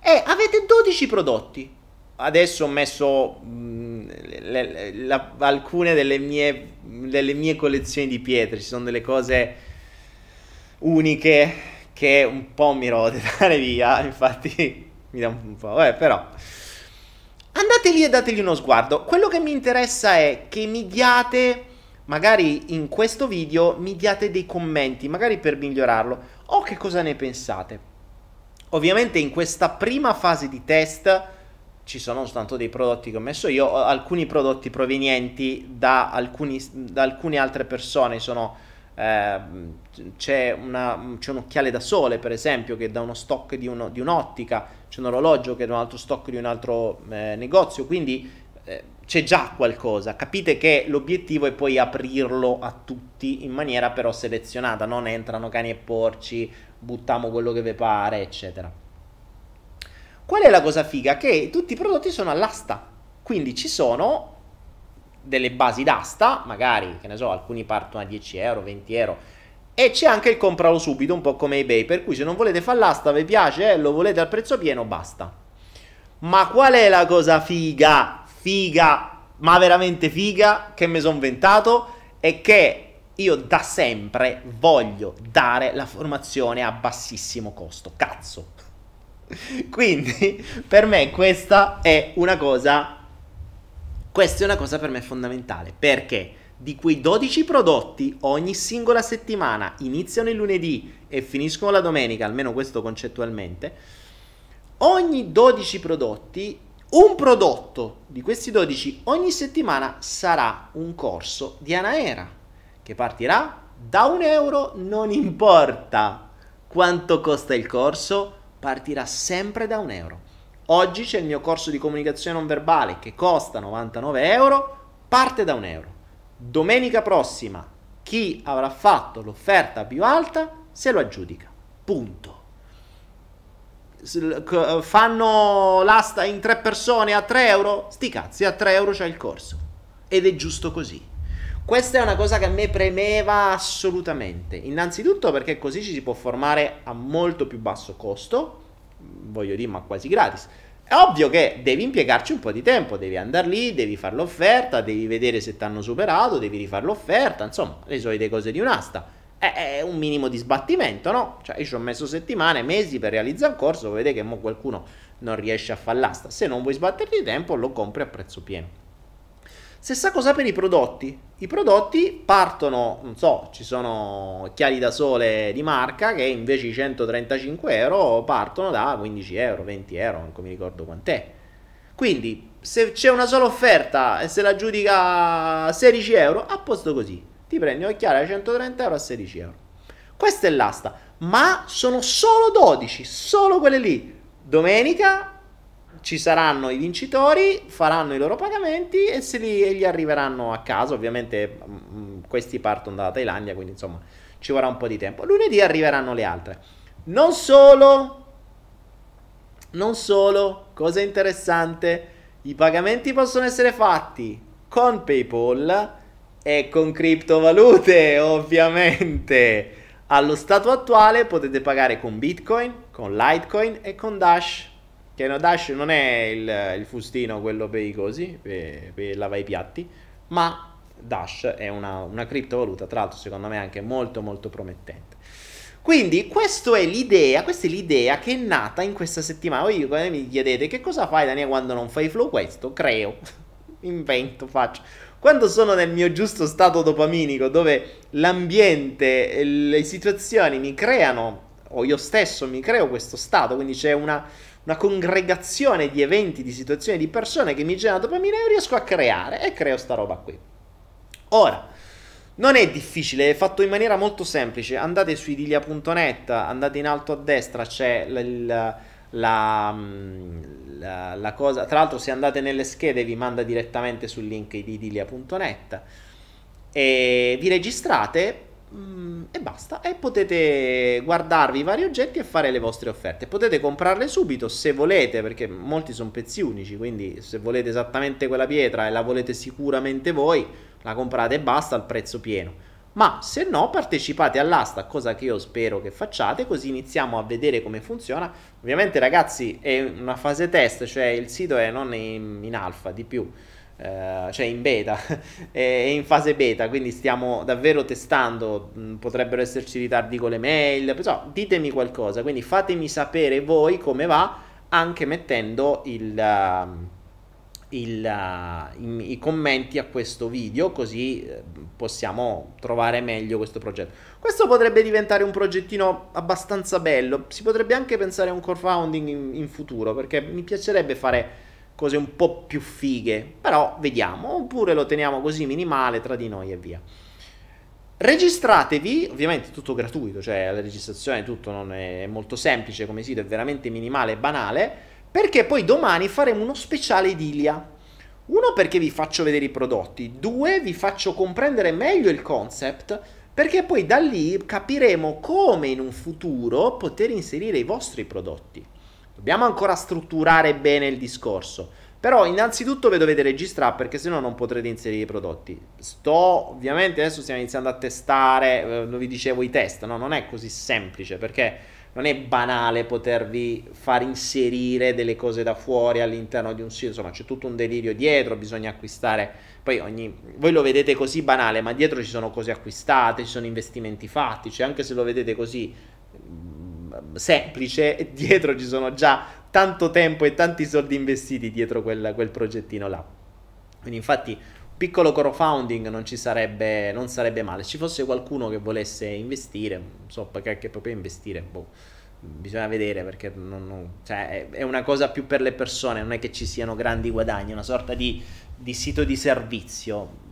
E avete 12 prodotti. Adesso ho messo mh, mm, le, le, la, alcune delle mie, delle mie collezioni di pietre, ci sono delle cose uniche che un po' mi rode dare via, infatti mi dà un po', eh, però andate lì e dategli uno sguardo. Quello che mi interessa è che mi diate, magari in questo video, mi diate dei commenti, magari per migliorarlo, o che cosa ne pensate. Ovviamente in questa prima fase di test ci sono soltanto dei prodotti che ho messo io, alcuni prodotti provenienti da, alcuni, da alcune altre persone, sono... Eh, c'è, una, c'è, un occhiale da sole, per esempio, che da uno stock di, uno, di un'ottica, c'è un orologio che da un altro stock di un altro eh, negozio, quindi eh, c'è già qualcosa. Capite che l'obiettivo è poi aprirlo a tutti in maniera però selezionata, non entrano cani e porci, buttiamo quello che vi pare, eccetera. Qual è la cosa figa? Che tutti i prodotti sono all'asta, quindi ci sono delle basi d'asta, magari, che ne so, alcuni partono a 10 euro, 20 euro, e c'è anche il compralo subito, un po' come eBay, per cui se non volete fare l'asta, vi piace, eh, lo volete al prezzo pieno, basta. Ma qual è la cosa figa, figa, ma veramente figa, che mi sono inventato? È che io da sempre voglio dare la formazione a bassissimo costo. Cazzo. Quindi, per me questa è una cosa questa è una cosa per me fondamentale, perché di quei 12 prodotti ogni singola settimana iniziano il lunedì e finiscono la domenica, almeno questo concettualmente, ogni 12 prodotti, un prodotto di questi 12 ogni settimana sarà un corso di Anaera che partirà da un euro, non importa quanto costa il corso, partirà sempre da un euro. Oggi c'è il mio corso di comunicazione non verbale che costa 99 euro, parte da un euro. Domenica prossima chi avrà fatto l'offerta più alta se lo aggiudica. Punto. Fanno l'asta in tre persone a 3 euro? Sti cazzi, a 3 euro c'è il corso. Ed è giusto così. Questa è una cosa che a me premeva assolutamente. Innanzitutto perché così ci si può formare a molto più basso costo, voglio dire, ma quasi gratis. È ovvio che devi impiegarci un po' di tempo, devi andare lì, devi fare l'offerta, devi vedere se ti hanno superato, devi rifare l'offerta, insomma, le solite cose di un'asta. È, un minimo di sbattimento, no? Cioè, io ci ho messo settimane, mesi per realizzare il corso, vedete che mo qualcuno non riesce a fare l'asta. Se non vuoi sbatterti tempo, lo compri a prezzo pieno. Stessa cosa per i prodotti. I prodotti partono, non so, ci sono occhiali da sole di marca che invece i 135 euro partono da 15 euro, 20 euro, non mi ricordo quant'è. Quindi se c'è una sola offerta e se la giudica 16 euro, a posto così. Ti prendi un occhiale da 130 euro a 16 euro. Questa è l'asta, ma sono solo 12, solo quelle lì. Domenica ci saranno i vincitori, faranno i loro pagamenti e se li, e gli arriveranno a casa. Ovviamente mh, mm, mm, questi partono dalla Thailandia, quindi insomma ci vorrà un po' di tempo. Lunedì arriveranno le altre. Non solo, non solo, cosa interessante, i pagamenti possono essere fatti con PayPal e con criptovalute, ovviamente. Allo stato attuale potete pagare con Bitcoin, con Litecoin e con Dash. Che no, Dash non è il, il, fustino, quello per i cosi, per, per lavare i piatti, ma Dash è una, una criptovaluta, tra l'altro secondo me anche molto molto promettente. Quindi questa è l'idea, questa è l'idea che è nata in questa settimana. Voi mi chiedete che cosa fai Daniele quando non fai flow? Questo, creo, invento, faccio. Quando sono nel mio giusto stato dopaminico, dove l'ambiente, le situazioni mi creano, o io stesso mi creo questo stato, quindi c'è una, una congregazione di eventi, di situazioni, di persone che mi generano dopamina, io riesco a creare e creo sta roba qui. Ora, non è difficile, è fatto in maniera molto semplice. Andate su idilia.net, andate in alto a destra, c'è la, la, la, la, cosa. Tra l'altro, se andate nelle schede, vi manda direttamente sul link di idilia.net e vi registrate mm, e basta. E potete guardarvi i vari oggetti e fare le vostre offerte. Potete comprarle subito se volete, perché molti sono pezzi unici. Quindi, se volete esattamente quella pietra e la volete sicuramente voi la comprate e basta al prezzo pieno. Ma se no, partecipate all'asta, cosa che io spero che facciate, così iniziamo a vedere come funziona. Ovviamente, ragazzi, è una fase test, cioè il sito è non in, in alfa, di più, eh, cioè in beta, è in fase beta, quindi stiamo davvero testando. Mm, potrebbero esserci ritardi con le mail, però ditemi qualcosa, quindi fatemi sapere voi come va, anche mettendo il. Uh, il, uh, i, commenti a questo video così eh, possiamo trovare meglio questo progetto. Questo potrebbe diventare un progettino abbastanza bello, si potrebbe anche pensare a un crowdfunding in, in futuro perché mi piacerebbe fare cose un po' più fighe, però vediamo, oppure lo teniamo così minimale tra di noi e via. Registratevi, ovviamente tutto gratuito, cioè la registrazione tutto non è molto semplice come sito, è veramente minimale e banale perché poi domani faremo uno speciale Idilia. Uno perché vi faccio vedere i prodotti, due vi faccio comprendere meglio il concept, perché poi da lì capiremo come in un futuro poter inserire i vostri prodotti. Dobbiamo ancora strutturare bene il discorso. Però innanzitutto vi dovete registrare perché sennò non potrete inserire i prodotti. Sto, ovviamente adesso stiamo iniziando a testare, eh, vi dicevo i test, no? Non è così semplice perché non è banale potervi far inserire delle cose da fuori all'interno di un sito, insomma c'è tutto un delirio dietro, bisogna acquistare, poi ogni, voi lo vedete così banale, ma dietro ci sono cose acquistate, ci sono investimenti fatti, cioè anche se lo vedete così semplice, dietro ci sono già tanto tempo e tanti soldi investiti dietro quel, quel progettino là. Quindi infatti piccolo crowdfunding non ci sarebbe, non sarebbe male. Se ci fosse qualcuno che volesse investire, non so perché proprio investire, boh, bisogna vedere perché non, non, cioè, è, una cosa più per le persone, non è che ci siano grandi guadagni, è una sorta di, di sito di servizio.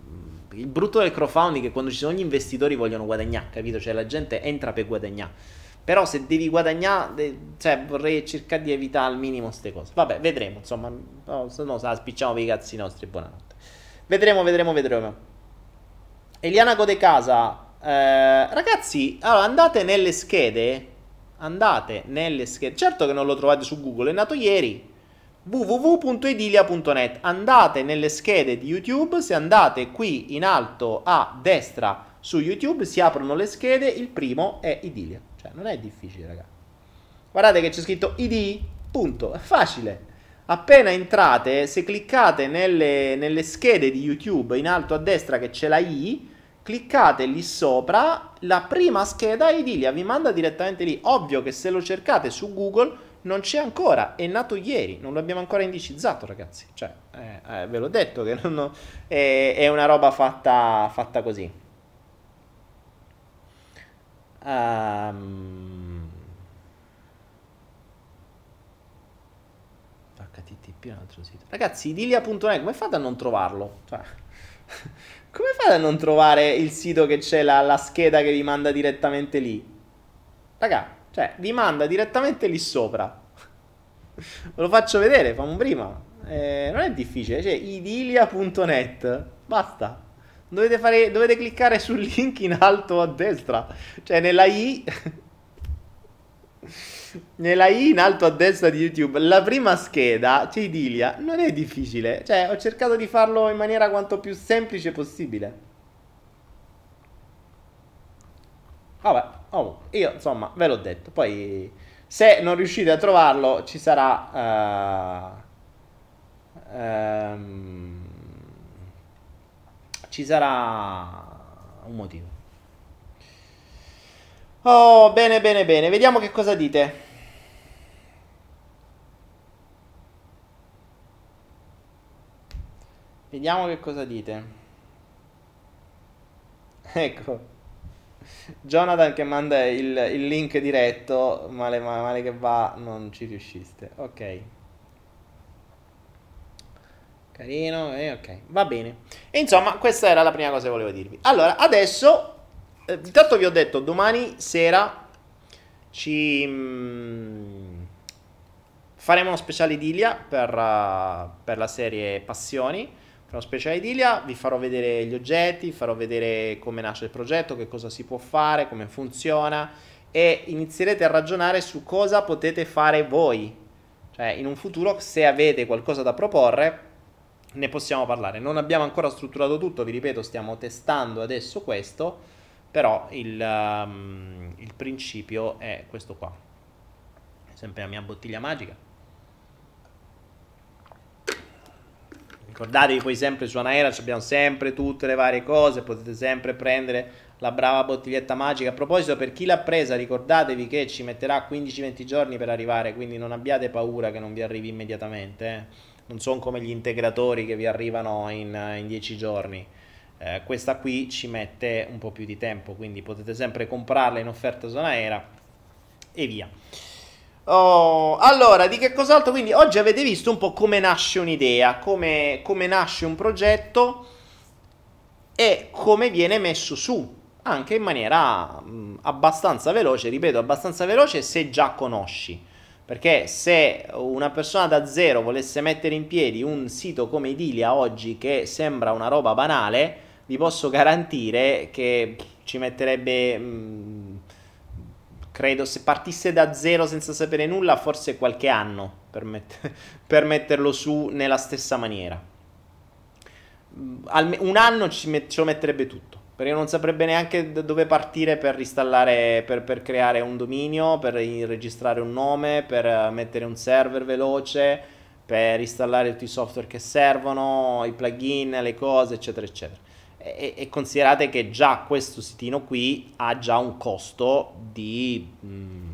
Il brutto del crowdfunding è che quando ci sono gli investitori vogliono guadagnare, capito? Cioè la gente entra per guadagnare. Però se devi guadagnare, cioè vorrei cercare di evitare al minimo queste cose. Vabbè, vedremo, insomma, no, se no spicciamo per i cazzi nostri, buonanotte. Vedremo, vedremo, vedremo. Eliana Gode Casa. Eh, ragazzi, allora andate nelle schede. Andate nelle schede. Certo che non lo trovate su Google, è nato ieri www.edilia.net. Andate nelle schede di YouTube, se andate qui in alto a destra su YouTube si aprono le schede, il primo è Idilia. Cioè, non è difficile, ragazzi. Guardate che c'è scritto ID, punto, è facile. Appena entrate, se cliccate nelle, nelle schede di YouTube in alto a destra che c'è la I, cliccate lì sopra, la prima scheda Idilia vi manda direttamente lì. Ovvio che se lo cercate su Google non c'è ancora, è nato ieri, non l'abbiamo ancora indicizzato ragazzi. Cioè, eh, eh, ve l'ho detto che non, è, è, una roba fatta, fatta così. Um, HTTP un altro sito. Ragazzi, idilia.net, come fate a non trovarlo? Cioè, come fate a non trovare il sito che c'è la, la scheda che vi manda direttamente lì? Raga, cioè, vi manda direttamente lì sopra. Ve lo faccio vedere, famo prima. Eh, non è difficile, cioè idilia.net. Basta. Dovete, fare, dovete cliccare sul link in alto a destra. Cioè, nella I nella I in alto a destra di YouTube, la prima scheda, c'è Idilia, non è difficile. Cioè, ho cercato di farlo in maniera quanto più semplice possibile. Vabbè, oh, io insomma ve l'ho detto. Poi, se non riuscite a trovarlo, ci sarà. Uh, um, ci sarà un motivo. Oh, bene, bene, bene. Vediamo che cosa dite. Vediamo che cosa dite. Ecco. Jonathan che manda il, il link diretto, male, male che va, non ci riusciste. Ok. Carino, eh, ok, va bene. E insomma, questa era la prima cosa che volevo dirvi. Allora, adesso, eh, intanto vi ho detto, domani sera ci mm, faremo uno speciale idillia per, uh, per la serie Passioni uno speciale idillia, vi farò vedere gli oggetti, farò vedere come nasce il progetto, che cosa si può fare, come funziona e inizierete a ragionare su cosa potete fare voi. Cioè, in un futuro, se avete qualcosa da proporre, ne possiamo parlare. Non abbiamo ancora strutturato tutto, vi ripeto, stiamo testando adesso questo, però il, um, il principio è questo qua. Sempre la mia bottiglia magica. Ricordatevi poi sempre su Anaera abbiamo sempre tutte le varie cose, potete sempre prendere la brava bottiglietta magica. A proposito, per chi l'ha presa, ricordatevi che ci metterà 15-20 giorni per arrivare, quindi non abbiate paura che non vi arrivi immediatamente. Eh. Non sono come gli integratori che vi arrivano in, in 10 giorni. Eh, questa qui ci mette un po' più di tempo, quindi potete sempre comprarla in offerta su Anaera e via. Oh, allora, di che cos'altro? Quindi oggi avete visto un po' come nasce un'idea, come, come nasce un progetto e come viene messo su, anche in maniera mh, abbastanza veloce, ripeto, abbastanza veloce se già conosci. Perché se una persona da zero volesse mettere in piedi un sito come Idilia oggi che sembra una roba banale, vi posso garantire che ci metterebbe... Mh, credo se partisse da zero senza sapere nulla, forse qualche anno per, met- per metterlo su nella stessa maniera. Alme- un anno ci met- lo metterebbe tutto. Perché non saprebbe neanche da dove partire per installare, per, per, creare un dominio, per registrare un nome, per mettere un server veloce, per installare tutti i software che servono, i plugin, le cose, eccetera, eccetera. E, e, considerate che già questo sitino qui ha già un costo di mm,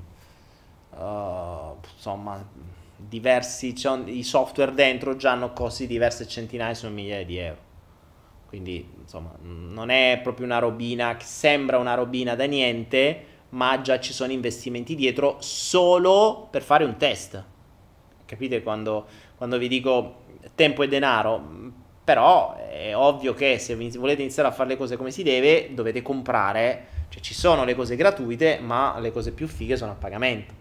uh, insomma diversi cioè, i software dentro già hanno costi di diverse centinaia sono migliaia di euro quindi insomma non è proprio una robina che sembra una robina da niente ma già ci sono investimenti dietro solo per fare un test capite quando, quando vi dico tempo e denaro però è ovvio che se volete iniziare a fare le cose come si deve, dovete comprare, cioè ci sono le cose gratuite, ma le cose più fighe sono a pagamento.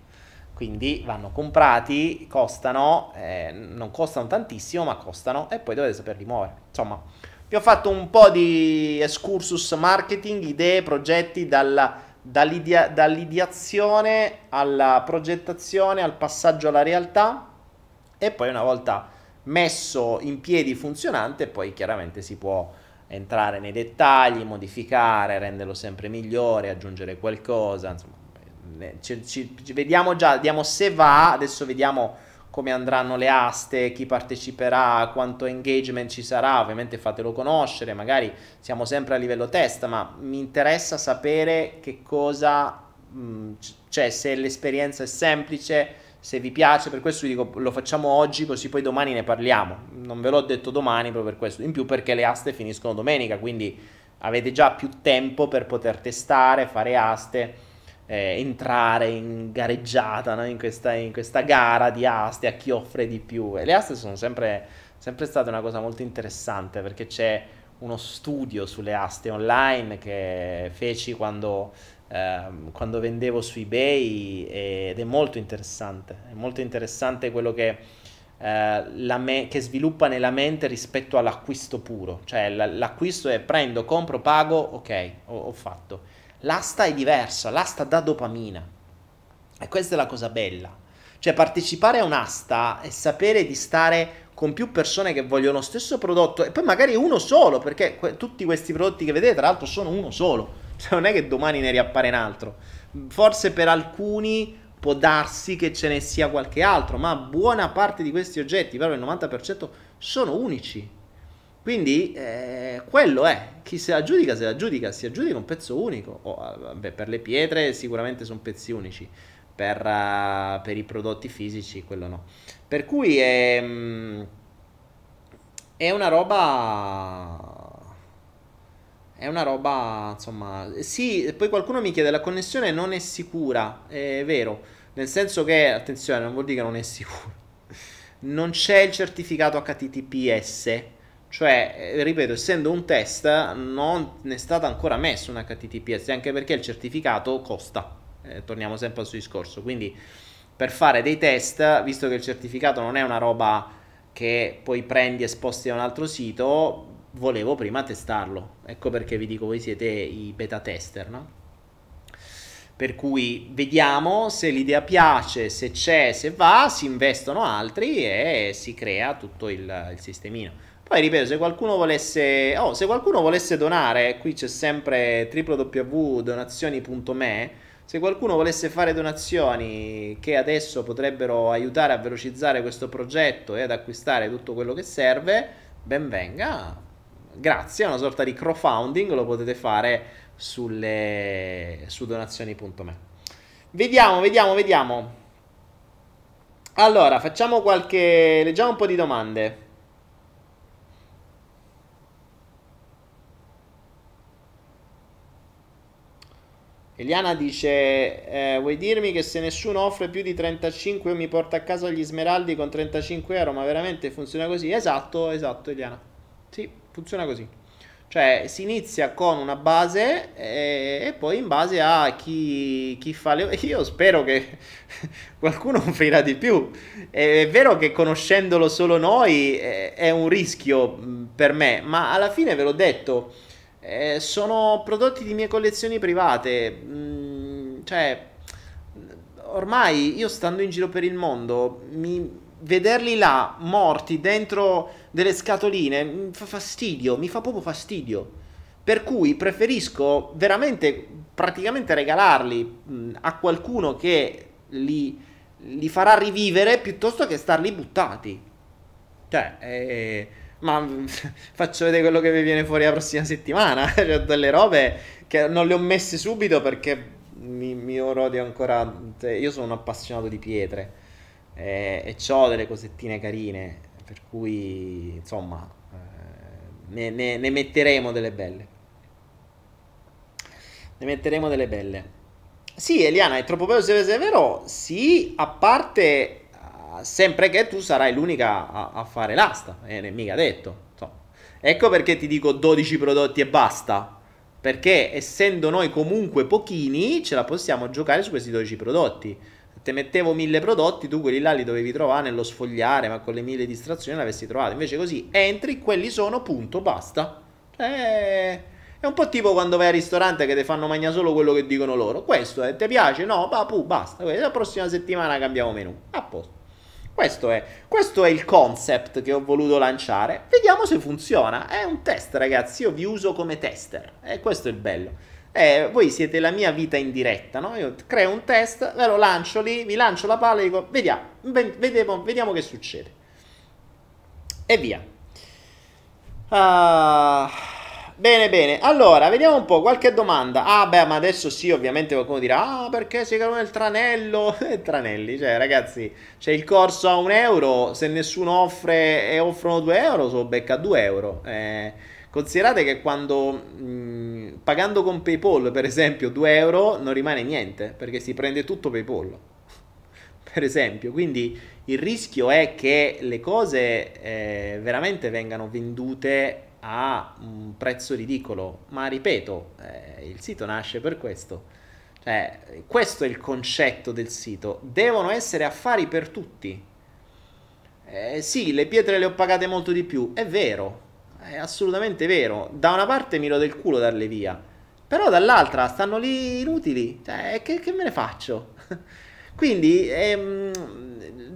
Quindi vanno comprati, costano, eh, non costano tantissimo, ma costano e poi dovete saperli muovere. Insomma, vi ho fatto un po' di excursus marketing, idee, progetti dalla, dall'idea, dall'ideazione alla progettazione, al passaggio alla realtà e poi una volta messo in piedi funzionante, poi chiaramente si può entrare nei dettagli, modificare, renderlo sempre migliore, aggiungere qualcosa, insomma, ci, ci, ci vediamo già, vediamo se va, adesso vediamo come andranno le aste, chi parteciperà, quanto engagement ci sarà, ovviamente fatelo conoscere, magari siamo sempre a livello test, ma mi interessa sapere che cosa, mh, cioè se l'esperienza è semplice, se vi piace, per questo vi dico lo facciamo oggi così poi domani ne parliamo. Non ve l'ho detto domani proprio per questo, in più perché le aste finiscono domenica, quindi avete già più tempo per poter testare, fare aste, eh, entrare in gareggiata, no? in, questa, in, questa, gara di aste a chi offre di più. E le aste sono sempre, sempre state una cosa molto interessante perché c'è uno studio sulle aste online che feci quando Ehm, quando vendevo su eBay ed è molto interessante, è molto interessante quello che, eh, me- che sviluppa nella mente rispetto all'acquisto puro, cioè l- l'acquisto è prendo, compro, pago, ok, ho, ho fatto. L'asta è diversa, l'asta dà dopamina e questa è la cosa bella. Cioè partecipare a un'asta e sapere di stare con più persone che vogliono lo stesso prodotto e poi magari uno solo, perché que- tutti questi prodotti che vedete tra l'altro sono uno solo cioè, non è che domani ne riappare un altro. Forse per alcuni può darsi che ce ne sia qualche altro, ma buona parte di questi oggetti, proprio il 90%, sono unici. Quindi eh, quello è, chi se la giudica se la giudica, si aggiudica un pezzo unico. Oh, vabbè, per le pietre sicuramente sono pezzi unici, per, uh, per, i prodotti fisici quello no. Per cui è, mm, è una roba... È una roba, insomma... Sì, poi qualcuno mi chiede, la connessione non è sicura, è vero, nel senso che, attenzione, non vuol dire che non è sicura. Non c'è il certificato HTTPS, cioè, eh, ripeto, essendo un test, non è stato ancora messo un HTTPS, anche perché il certificato costa. Eh, torniamo sempre al suo discorso. Quindi, per fare dei test, visto che il certificato non è una roba che poi prendi e sposti da un altro sito, volevo prima testarlo. Ecco perché vi dico, voi siete i beta tester, no? Per cui vediamo se l'idea piace, se c'è, se va, si investono altri e si crea tutto il, il sistemino. Poi ripeto, se qualcuno volesse, oh, se qualcuno volesse donare, qui c'è sempre www.donazioni.me. Se qualcuno volesse fare donazioni che adesso potrebbero aiutare a velocizzare questo progetto e ad acquistare tutto quello che serve, ben venga. Grazie, è una sorta di crowdfunding, lo potete fare sulle, su donazioni.me. Vediamo, vediamo, vediamo. Allora, facciamo qualche. Leggiamo un po' di domande. Eliana dice: eh, Vuoi dirmi che se nessuno offre più di 35 io mi porto a casa gli smeraldi con 35 euro? Ma veramente funziona così? Esatto, esatto, Eliana. Sì, funziona così. Cioè si inizia con una base e, e poi in base a chi, chi, fa le... Io spero che qualcuno offrirà di più. È vero che conoscendolo solo noi è, è un rischio per me, ma alla fine ve l'ho detto eh, sono prodotti di mie collezioni private. Mm, cioè, ormai io stando in giro per il mondo, mi, vederli là morti dentro delle scatoline mi fa fastidio, mi fa proprio fastidio. Per cui preferisco veramente praticamente regalarli mh, mm, a qualcuno che li, li, farà rivivere piuttosto che starli buttati. Cioè, eh, ma faccio vedere quello che vi viene fuori la prossima settimana. C'è delle robe che non le ho messe subito perché mi, mi odio ancora. Cioè, io sono un appassionato di pietre e, e ho delle cosettine carine. Per cui, insomma, eh, ne, ne, ne metteremo delle belle. Ne metteremo delle belle. Sì, Eliana, è troppo bello se è vero. Sì, a parte sempre che tu sarai l'unica a, a fare l'asta, e eh, mica detto. Insomma. Ecco perché ti dico 12 prodotti e basta. Perché essendo noi comunque pochini, ce la possiamo giocare su questi 12 prodotti. Se te mettevo 1000 prodotti, tu quelli là li dovevi trovare nello sfogliare, ma con le 1000 distrazioni li avessi trovati. Invece così entri, quelli sono, punto, basta. Cioè, è un po' tipo quando vai al ristorante che ti fanno mangiare solo quello che dicono loro. Questo, eh, ti piace? No, va, pu, basta. La prossima settimana cambiamo menù. A posto. Questo è, questo è, il concept che ho voluto lanciare. Vediamo se funziona. È un test, ragazzi. Io vi uso come tester. E questo è il bello. Eh, voi siete la mia vita in diretta, no? Io creo un test, ve lo lancio lì, vi lancio la palla e dico, vediamo, vediamo, vediamo che succede. E via. Ah. Bene, bene. Allora, vediamo un po', qualche domanda. Ah, beh, ma adesso sì, ovviamente qualcuno dirà, ah, perché si chiama il tranello? Tranelli, cioè, ragazzi, c'è il corso a un euro, se nessuno offre e offrono due euro, so becca due euro. Eh, considerate che quando, mh, pagando con PayPal, per esempio, 2 euro, non rimane niente, perché si prende tutto PayPal. per esempio, quindi il rischio è che le cose eh, veramente vengano vendute a un prezzo ridicolo, ma ripeto, eh, il sito nasce per questo. Cioè, questo è il concetto del sito. Devono essere affari per tutti. Eh, sì, le pietre le ho pagate molto di più, è vero, è assolutamente vero. Da una parte mi lo del culo darle via, però dall'altra stanno lì inutili. Cioè, che, che me ne faccio? Quindi ehm,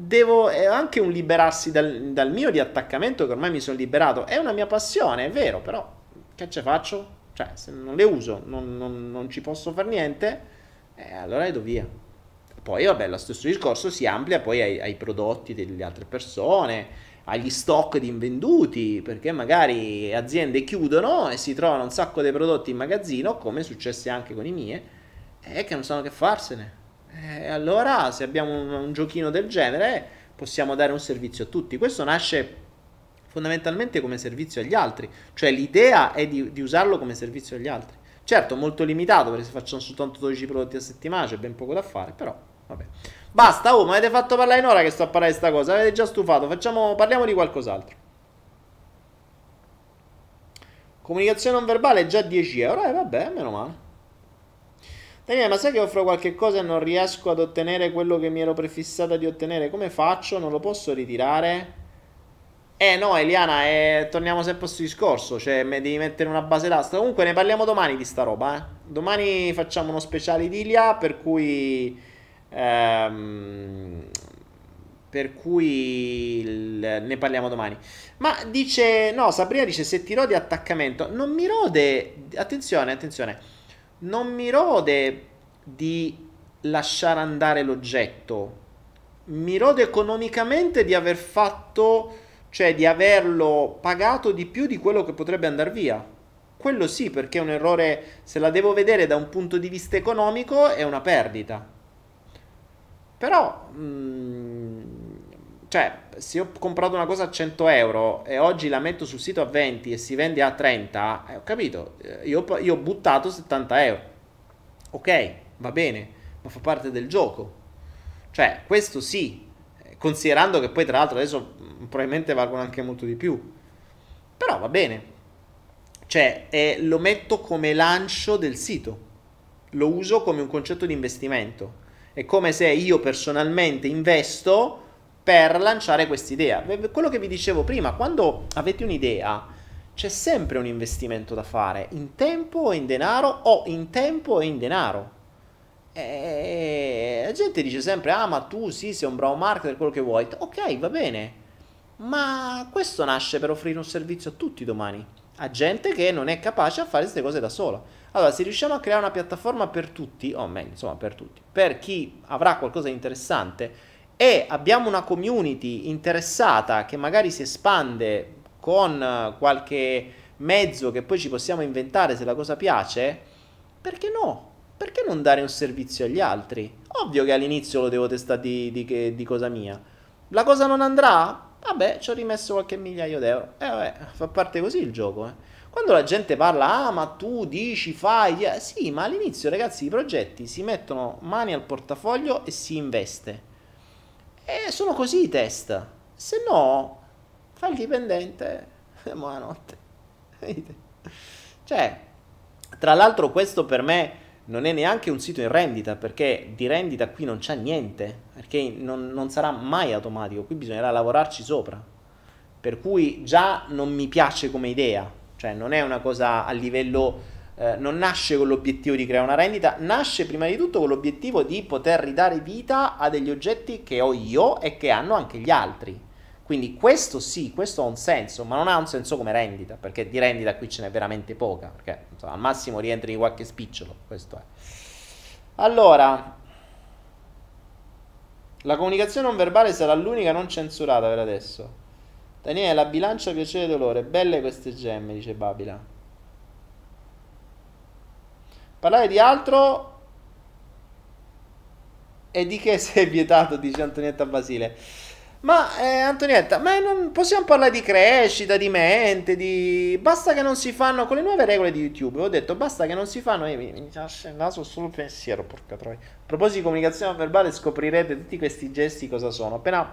devo, è anche un liberarsi dal, dal, mio di attaccamento che ormai mi sono liberato. È una mia passione, è vero, però che ce faccio? Cioè, se non le uso, non, non, non ci posso fare niente, eh, allora le do via. Poi, vabbè, lo stesso discorso si amplia poi ai, ai prodotti delle altre persone, agli stock di invenduti, perché magari aziende chiudono e si trovano un sacco di prodotti in magazzino, come successe anche con i miei, e che non sanno che farsene. E allora, se abbiamo un, un giochino del genere, possiamo dare un servizio a tutti. Questo nasce fondamentalmente come servizio agli altri, cioè l'idea è di, di usarlo come servizio agli altri. Certo, molto limitato, perché se facciamo soltanto 12 prodotti a settimana c'è ben poco da fare, però vabbè. Basta, oh, ma avete fatto parlare in ora che sto a parlare di questa cosa, avete già stufato, facciamo, parliamo di qualcos'altro. Comunicazione non verbale è già 10 euro, eh vabbè, meno male. Daniele, ma sai che offro qualche cosa e non riesco ad ottenere quello che mi ero prefissata di ottenere? Come faccio? Non lo posso ritirare? Eh no, Eliana, eh, torniamo sempre a questo discorso, cioè devi mettere una base d'asta. Comunque ne parliamo domani di sta roba, eh. Domani facciamo uno speciale di Ilia, per cui... Ehm, per cui il, ne parliamo domani. Ma dice, no, Sabrina dice se ti rode attaccamento, non mi rode, attenzione, attenzione non mi rode di lasciare andare l'oggetto, mi rode economicamente di aver fatto, cioè di averlo pagato di più di quello che potrebbe andare via. Quello sì, perché è un errore, se la devo vedere da un punto di vista economico, è una perdita. Però, mh, mm, cioè, se ho comprato una cosa a 100 euro e oggi la metto sul sito a 20 e si vende a 30, eh, ho capito, eh, io, io ho buttato 70 euro. Ok, va bene, ma fa parte del gioco. Cioè, questo sì, considerando che poi tra l'altro adesso mm, probabilmente valgono anche molto di più. Però va bene. Cioè, eh, lo metto come lancio del sito. Lo uso come un concetto di investimento. È come se io personalmente investo per lanciare quest'idea. Quello che vi dicevo prima, quando avete un'idea, c'è sempre un investimento da fare, in tempo e in denaro o in tempo e in denaro. E la gente dice sempre, ah ma tu sì, sei un bravo marketer, quello che vuoi. Ok, va bene, ma questo nasce per offrire un servizio a tutti domani, a gente che non è capace a fare queste cose da sola. Allora, se riusciamo a creare una piattaforma per tutti, o meglio, insomma, per tutti, per chi avrà qualcosa di interessante, e abbiamo una community interessata che magari si espande con qualche mezzo che poi ci possiamo inventare se la cosa piace, perché no? Perché non dare un servizio agli altri? Ovvio che all'inizio lo devo testare di, di, di cosa mia. La cosa non andrà? Vabbè, ci ho rimesso qualche migliaio d'euro. E eh, vabbè, fa parte così il gioco, eh. Quando la gente parla, ah, ma tu dici, fai, eh, sì, ma all'inizio, ragazzi, i progetti si mettono mani al portafoglio e si investe. E sono così i test. Se no, fai il dipendente. Buonanotte. cioè, tra l'altro questo per me non è neanche un sito in rendita, perché di rendita qui non c'è niente, perché non, non sarà mai automatico, qui bisognerà lavorarci sopra. Per cui già non mi piace come idea, cioè non è una cosa a livello eh, non nasce con l'obiettivo di creare una rendita, nasce prima di tutto con l'obiettivo di poter ridare vita a degli oggetti che ho io e che hanno anche gli altri. Quindi questo sì, questo ha un senso, ma non ha un senso come rendita, perché di rendita qui ce n'è veramente poca, perché insomma, al massimo rientri in qualche spicciolo, questo è. Allora, la comunicazione non verbale sarà l'unica non censurata per adesso. Daniele, la bilancia piacere e dolore, belle queste gemme, dice Babila. Parlare di altro e di che sei vietato, dice Antonietta Basile. Ma eh, Antonietta, ma non possiamo parlare di crescita, di mente, di... Basta che non si fanno con le nuove regole di YouTube. Ho detto basta che non si fanno... Eh, mi, mi il naso solo pensiero, porca troia. A proposito di comunicazione verbale scoprirete tutti questi gesti cosa sono. Appena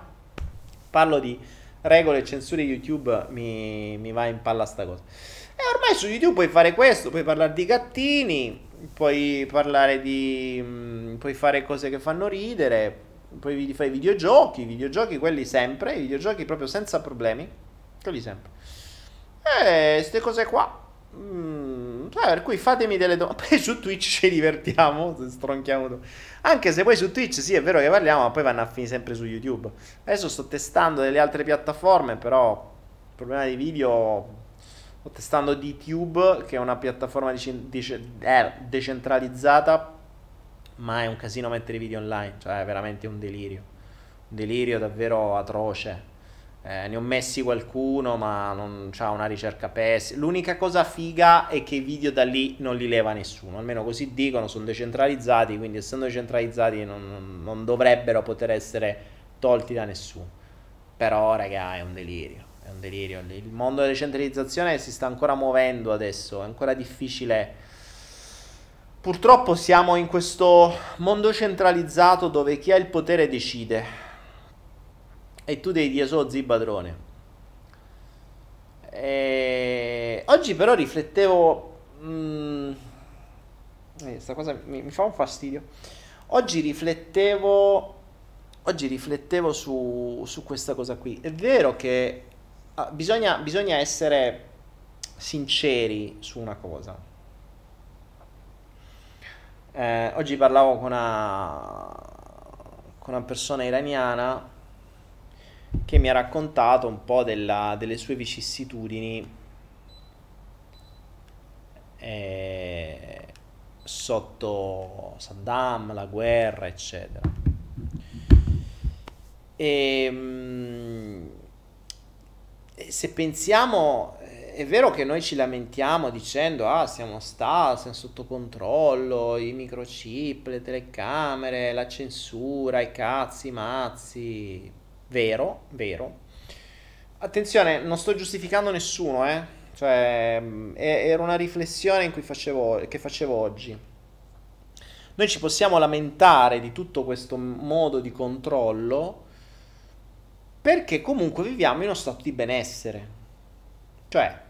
parlo di regole e censure YouTube mi, mi va in palla sta cosa. E ormai su YouTube puoi fare questo, puoi parlare di gattini, puoi parlare di... Mm, puoi fare cose che fanno ridere, poi fai videogiochi, videogiochi quelli sempre, videogiochi proprio senza problemi, quelli sempre. E queste cose qua. Mm, cioè, per cui fatemi delle domande. Poi su Twitch ci divertiamo, stronchiamo. Anche se poi su Twitch sì è vero che parliamo, ma poi vanno a finire sempre su YouTube. Adesso sto testando delle altre piattaforme, però il problema dei video Sto testando DTube, che è una piattaforma decentralizzata, ma è un casino mettere i video online, cioè è veramente un delirio. Un delirio davvero atroce. eh, ne ho messi qualcuno, ma non c'ha una ricerca pessima. L'unica cosa figa è che i video da lì non li leva nessuno, almeno così dicono, sono decentralizzati, quindi essendo decentralizzati non, non dovrebbero poter essere tolti da nessuno. Però, raga, è un delirio. Un delirio. Il mondo della decentralizzazione si sta ancora muovendo adesso, è ancora difficile. Purtroppo siamo in questo mondo centralizzato dove chi ha il potere decide e tu devi dire solo zi padrone. E... Oggi però riflettevo... Mm, questa cosa mi, mi, fa un fastidio. Oggi riflettevo... Oggi riflettevo su, su questa cosa qui. È vero che bisogna, bisogna essere sinceri su una cosa. Eh, oggi parlavo con una, con una persona iraniana che mi ha raccontato un po' della, delle sue vicissitudini eh, sotto Saddam, la guerra, eccetera. E, mm, se pensiamo, è vero che noi ci lamentiamo dicendo ah siamo stati, siamo sotto controllo, i microchip, le telecamere, la censura, i cazzi, i mazzi, Vero, vero. Attenzione, non sto giustificando nessuno, eh. Cioè, mm, era una riflessione facevo, che facevo oggi. Noi ci possiamo lamentare di tutto questo modo di controllo perché comunque viviamo in uno stato di benessere. Cioè,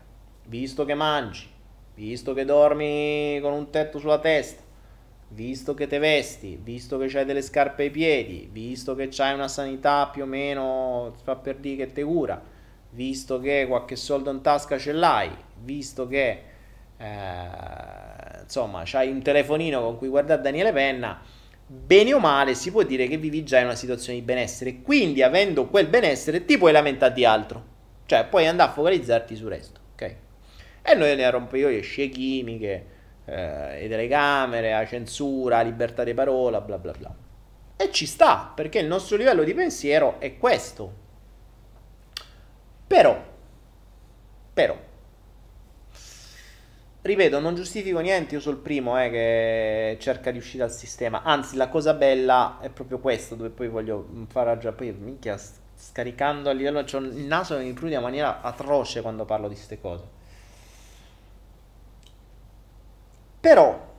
visto che mangi, visto che dormi con un tetto sulla testa, visto che te vesti, visto che c'hai delle scarpe ai piedi, visto che c'hai una sanità più o meno, fa per dire che te cura, visto che qualche soldo in tasca ce l'hai, visto che eh, insomma c'hai un telefonino con cui guardare Daniele Penna, bene o male si può dire che vivi già in una situazione di benessere. Quindi, avendo quel benessere, ti puoi lamentare di altro, cioè puoi andare a focalizzarti sul resto, ok? E noi ne rompiamo le scie chimiche eh, le telecamere, la censura, la libertà di parola, bla bla bla. E ci sta, perché il nostro livello di pensiero è questo. Però, però, ripeto, non giustifico niente, io sono il primo eh, che cerca di uscire dal sistema. Anzi, la cosa bella è proprio questo, dove poi voglio far ragionare. Poi, minchia, scaricando a livello... C'ho il naso mi prude in maniera atroce quando parlo di queste cose. Però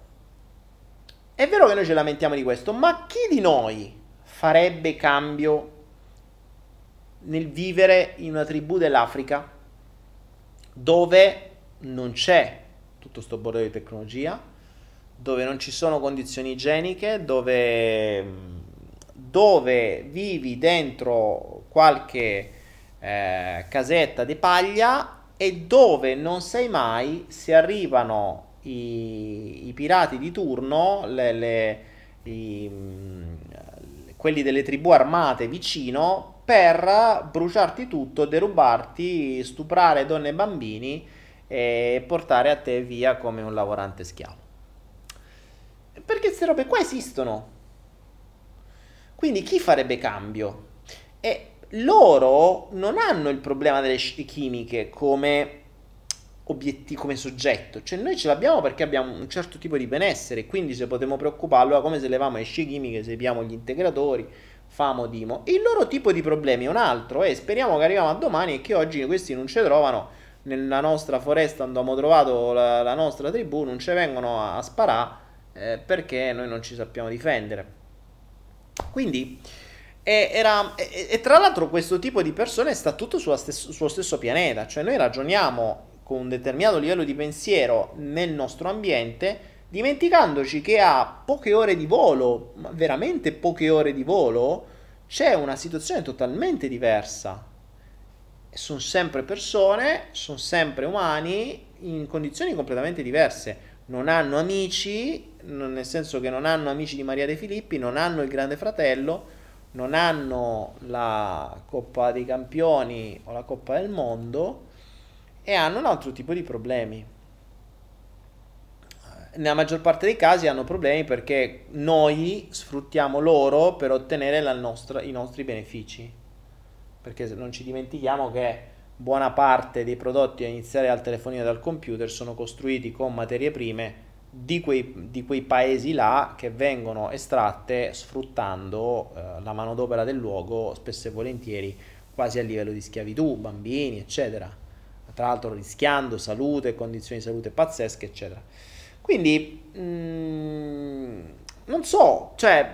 è vero che noi ci lamentiamo di questo, ma chi di noi farebbe cambio nel vivere in una tribù dell'Africa dove non c'è tutto questo bordello di tecnologia, dove non ci sono condizioni igieniche, dove, dove vivi dentro qualche eh, casetta di paglia e dove non sai mai se arrivano i, i pirati di turno, le, le, i, quelli delle tribù armate vicino, per bruciarti tutto, derubarti, stuprare donne e bambini e portare a te via come un lavorante schiavo. Perché queste robe qua esistono. Quindi chi farebbe cambio? E loro non hanno il problema delle chimiche come obiettivo come soggetto, cioè noi ce l'abbiamo perché abbiamo un certo tipo di benessere, quindi se potremmo preoccuparlo come se levamo le scie chimiche, se abbiamo gli integratori, famo, dimo. Il loro tipo di problemi è un altro e speriamo che arriviamo a domani e che oggi questi non ci trovano nella nostra foresta dove abbiamo trovato la, la nostra tribù, non ci vengono a, a sparare eh, perché noi non ci sappiamo difendere. Quindi... E, era, e, e, tra l'altro questo tipo di persone sta tutto stesso, sullo stesso pianeta, cioè noi ragioniamo con un determinato livello di pensiero nel nostro ambiente, dimenticandoci che a poche ore di volo, veramente poche ore di volo, c'è una situazione totalmente diversa. Sono sempre persone, sono sempre umani in condizioni completamente diverse. Non hanno amici, nel senso che non hanno amici di Maria De Filippi, non hanno il Grande Fratello, non hanno la Coppa dei Campioni o la Coppa del Mondo e hanno un altro tipo di problemi. Nella maggior parte dei casi hanno problemi perché noi sfruttiamo loro per ottenere nostra, i nostri benefici. Perché non ci dimentichiamo che buona parte dei prodotti a iniziare dal telefonino e dal computer sono costruiti con materie prime di quei, di quei paesi là che vengono estratte sfruttando eh, la manodopera del luogo spesso e volentieri quasi a livello di schiavitù, bambini, eccetera. Tra l'altro rischiando salute, condizioni di salute pazzesche, eccetera. Quindi, mm, non so, cioè,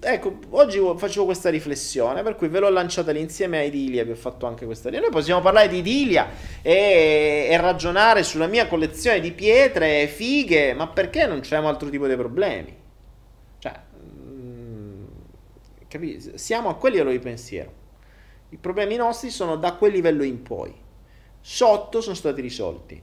ecco, oggi facevo questa riflessione, per cui ve l'ho lanciata lì insieme a Idilia, vi ho fatto anche questa Noi possiamo parlare di Idilia e, e, ragionare sulla mia collezione di pietre, fighe, ma perché non c'è un altro tipo di problemi? Cioè, mm, capi? Siamo a quel livello di pensiero. I problemi nostri sono da quel livello in poi. Sotto sono stati risolti.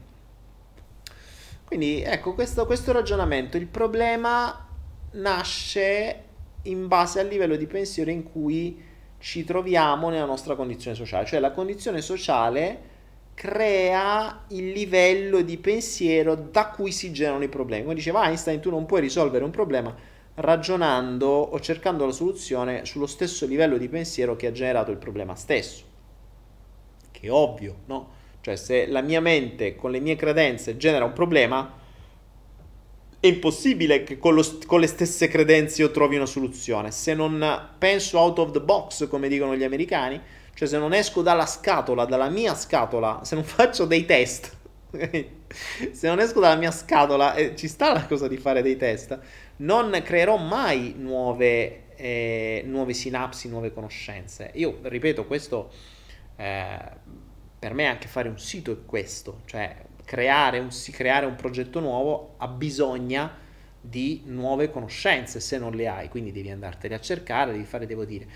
Quindi ecco questo, questo ragionamento. Il problema nasce in base al livello di pensiero in cui ci troviamo nella nostra condizione sociale. Cioè la condizione sociale crea il livello di pensiero da cui si generano i problemi. Come diceva Einstein, tu non puoi risolvere un problema ragionando o cercando la soluzione sullo stesso livello di pensiero che ha generato il problema stesso. Che è ovvio, no? Cioè se la mia mente con le mie credenze genera un problema, è impossibile che con, lo, con, le stesse credenze io trovi una soluzione. Se non penso out of the box, come dicono gli americani, cioè se non esco dalla scatola, dalla mia scatola, se non faccio dei test, se non esco dalla mia scatola, e ci sta la cosa di fare dei test, non creerò mai nuove, eh, nuove sinapsi, nuove conoscenze. Io ripeto, questo eh, per me anche fare un sito è questo, cioè creare un, creare un progetto nuovo ha bisogno di nuove conoscenze se non le hai, quindi devi andartene a cercare, devi fare, devo dire.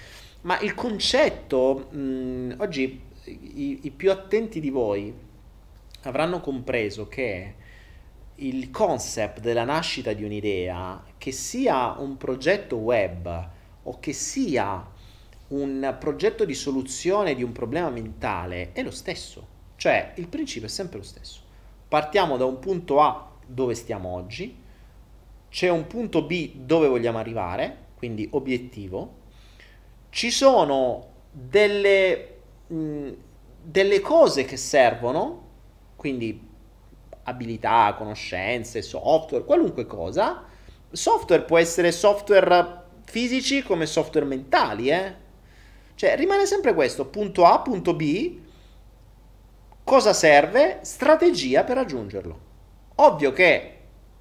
Ma il concetto, mh, oggi i, i, più attenti di voi avranno compreso che il concept della nascita di un'idea, che sia un progetto web o che sia un progetto di soluzione di un problema mentale, è lo stesso. Cioè, il principio è sempre lo stesso. Partiamo da un punto A dove stiamo oggi, c'è un punto B dove vogliamo arrivare, quindi obiettivo. Ci sono delle, mh, delle cose che servono, quindi abilità, conoscenze, software, qualunque cosa. Software può essere software fisici come software mentali, eh? Cioè rimane sempre questo, punto A, punto B, Cosa serve? Strategia per raggiungerlo. Ovvio che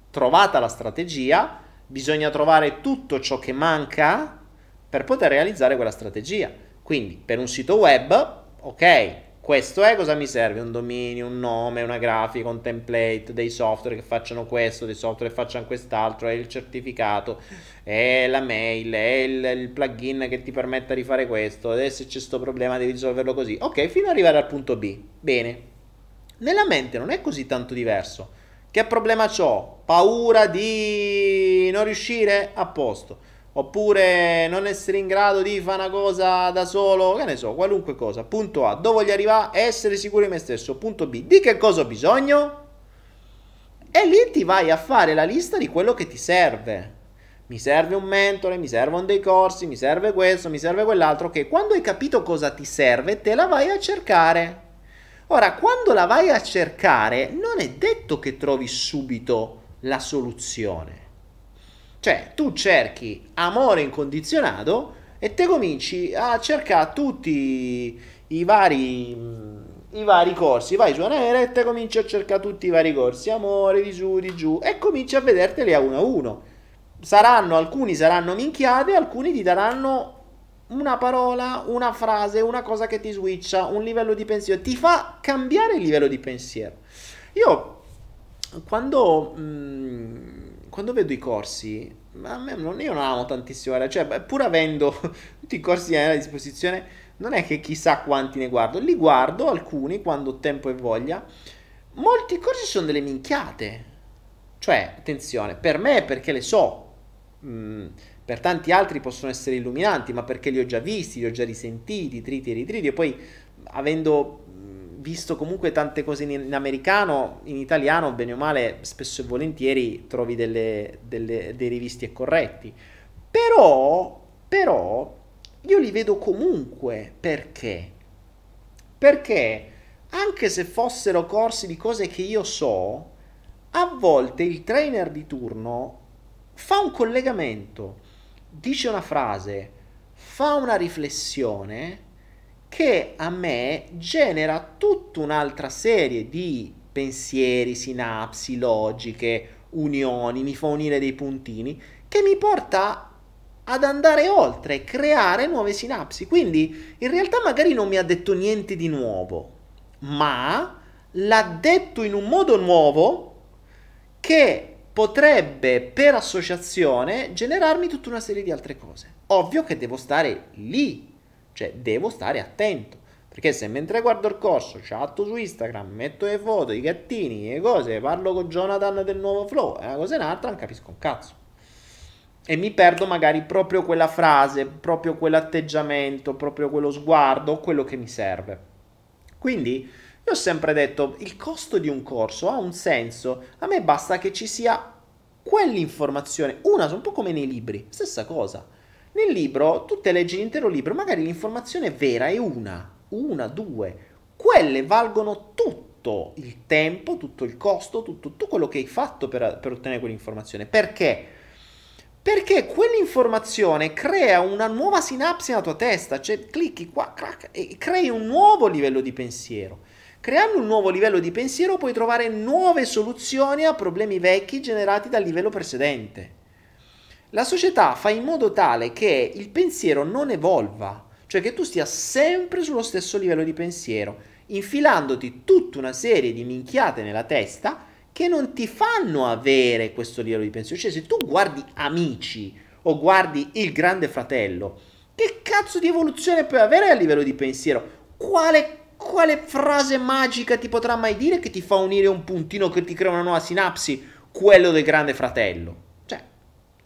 trovata la strategia, bisogna trovare tutto ciò che manca per poter realizzare quella strategia. Quindi per un sito web, ok, questo è cosa mi serve? Un dominio, un nome, una grafica, un template, dei software che facciano questo, dei software che facciano quest'altro, è il certificato, è la mail, è il, il plugin che ti permetta di fare questo, adesso c'è questo problema, devi risolverlo così. Ok, fino ad arrivare al punto B. Bene. Nella mente non è così tanto diverso. Che problema ho? Paura di non riuscire? A posto oppure non essere in grado di fare una cosa da solo, che ne so, qualunque cosa. Punto A, dove voglio arrivare? Essere sicuro di me stesso. Punto B, di che cosa ho bisogno? E lì ti vai a fare la lista di quello che ti serve. Mi serve un mentore, mi servono dei corsi, mi serve questo, mi serve quell'altro. Che quando hai capito cosa ti serve, te la vai a cercare. Ora, quando la vai a cercare, non è detto che trovi subito la soluzione cioè, tu cerchi amore incondizionato e te cominci a cercare tutti i vari, i vari corsi. Vai su Anera e te cominci a cercare tutti i vari corsi, amore, di su, di giù, e cominci a vederteli a uno a uno. Saranno, alcuni saranno minchiate, alcuni ti daranno una parola, una frase, una cosa che ti switcha, un livello di pensiero, ti fa cambiare il livello di pensiero. Io quando... Mh, mm, quando vedo i corsi, a me non, io non amo tantissimo, cioè pur avendo tutti i corsi a disposizione, non è che chissà quanti ne guardo, li guardo alcuni quando ho tempo e voglia. Molti corsi sono delle minchiate. Cioè, attenzione, per me perché le so, mm, per tanti altri possono essere illuminanti, ma perché li ho già visti, li ho già risentiti, triti e ritriti, e poi avendo visto comunque tante cose in, in, americano, in italiano, bene o male, spesso e volentieri trovi delle, delle, dei rivisti e corretti. Però, però, io li vedo comunque. Perché? Perché anche se fossero corsi di cose che io so, a volte il trainer di turno fa un collegamento, dice una frase, fa una riflessione che a me genera tutta un'altra serie di pensieri, sinapsi, logiche, unioni, mi fa unire dei puntini, che mi porta ad andare oltre, creare nuove sinapsi. Quindi in realtà magari non mi ha detto niente di nuovo, ma l'ha detto in un modo nuovo che potrebbe per associazione generarmi tutta una serie di altre cose. Ovvio che devo stare lì, cioè devo stare attento. Perché se mentre guardo il corso, chatto su Instagram, metto le foto, i gattini, le cose, parlo con Jonathan del nuovo flow, e una cosa e un'altra, non capisco un cazzo e mi perdo magari proprio quella frase, proprio quell'atteggiamento, proprio quello sguardo, quello che mi serve. Quindi io ho sempre detto, il costo di un corso ha un senso, a me basta che ci sia quell'informazione, una, un po' come nei libri, stessa cosa. Nel libro, tu te leggi l'intero libro, magari l'informazione vera è una, una, due, quelle valgono tutto il tempo, tutto il costo, tutto, tutto quello che hai fatto per, per ottenere quell'informazione. Perché? Perché quell'informazione crea una nuova sinapsi nella tua testa, cioè clicchi qua crack, e crei un nuovo livello di pensiero. Creando un nuovo livello di pensiero puoi trovare nuove soluzioni a problemi vecchi generati dal livello precedente. La società fa in modo tale che il pensiero non evolva, cioè che tu stia sempre sullo stesso livello di pensiero, infilandoti tutta una serie di minchiate nella testa che non ti fanno avere questo livello di pensiero. Cioè, se tu guardi Amici o guardi Il Grande Fratello, che cazzo di evoluzione puoi avere a livello di pensiero? Quale, quale frase magica ti potrà mai dire che ti fa unire un puntino che ti crea una nuova sinapsi? Quello del Grande Fratello. Cioè,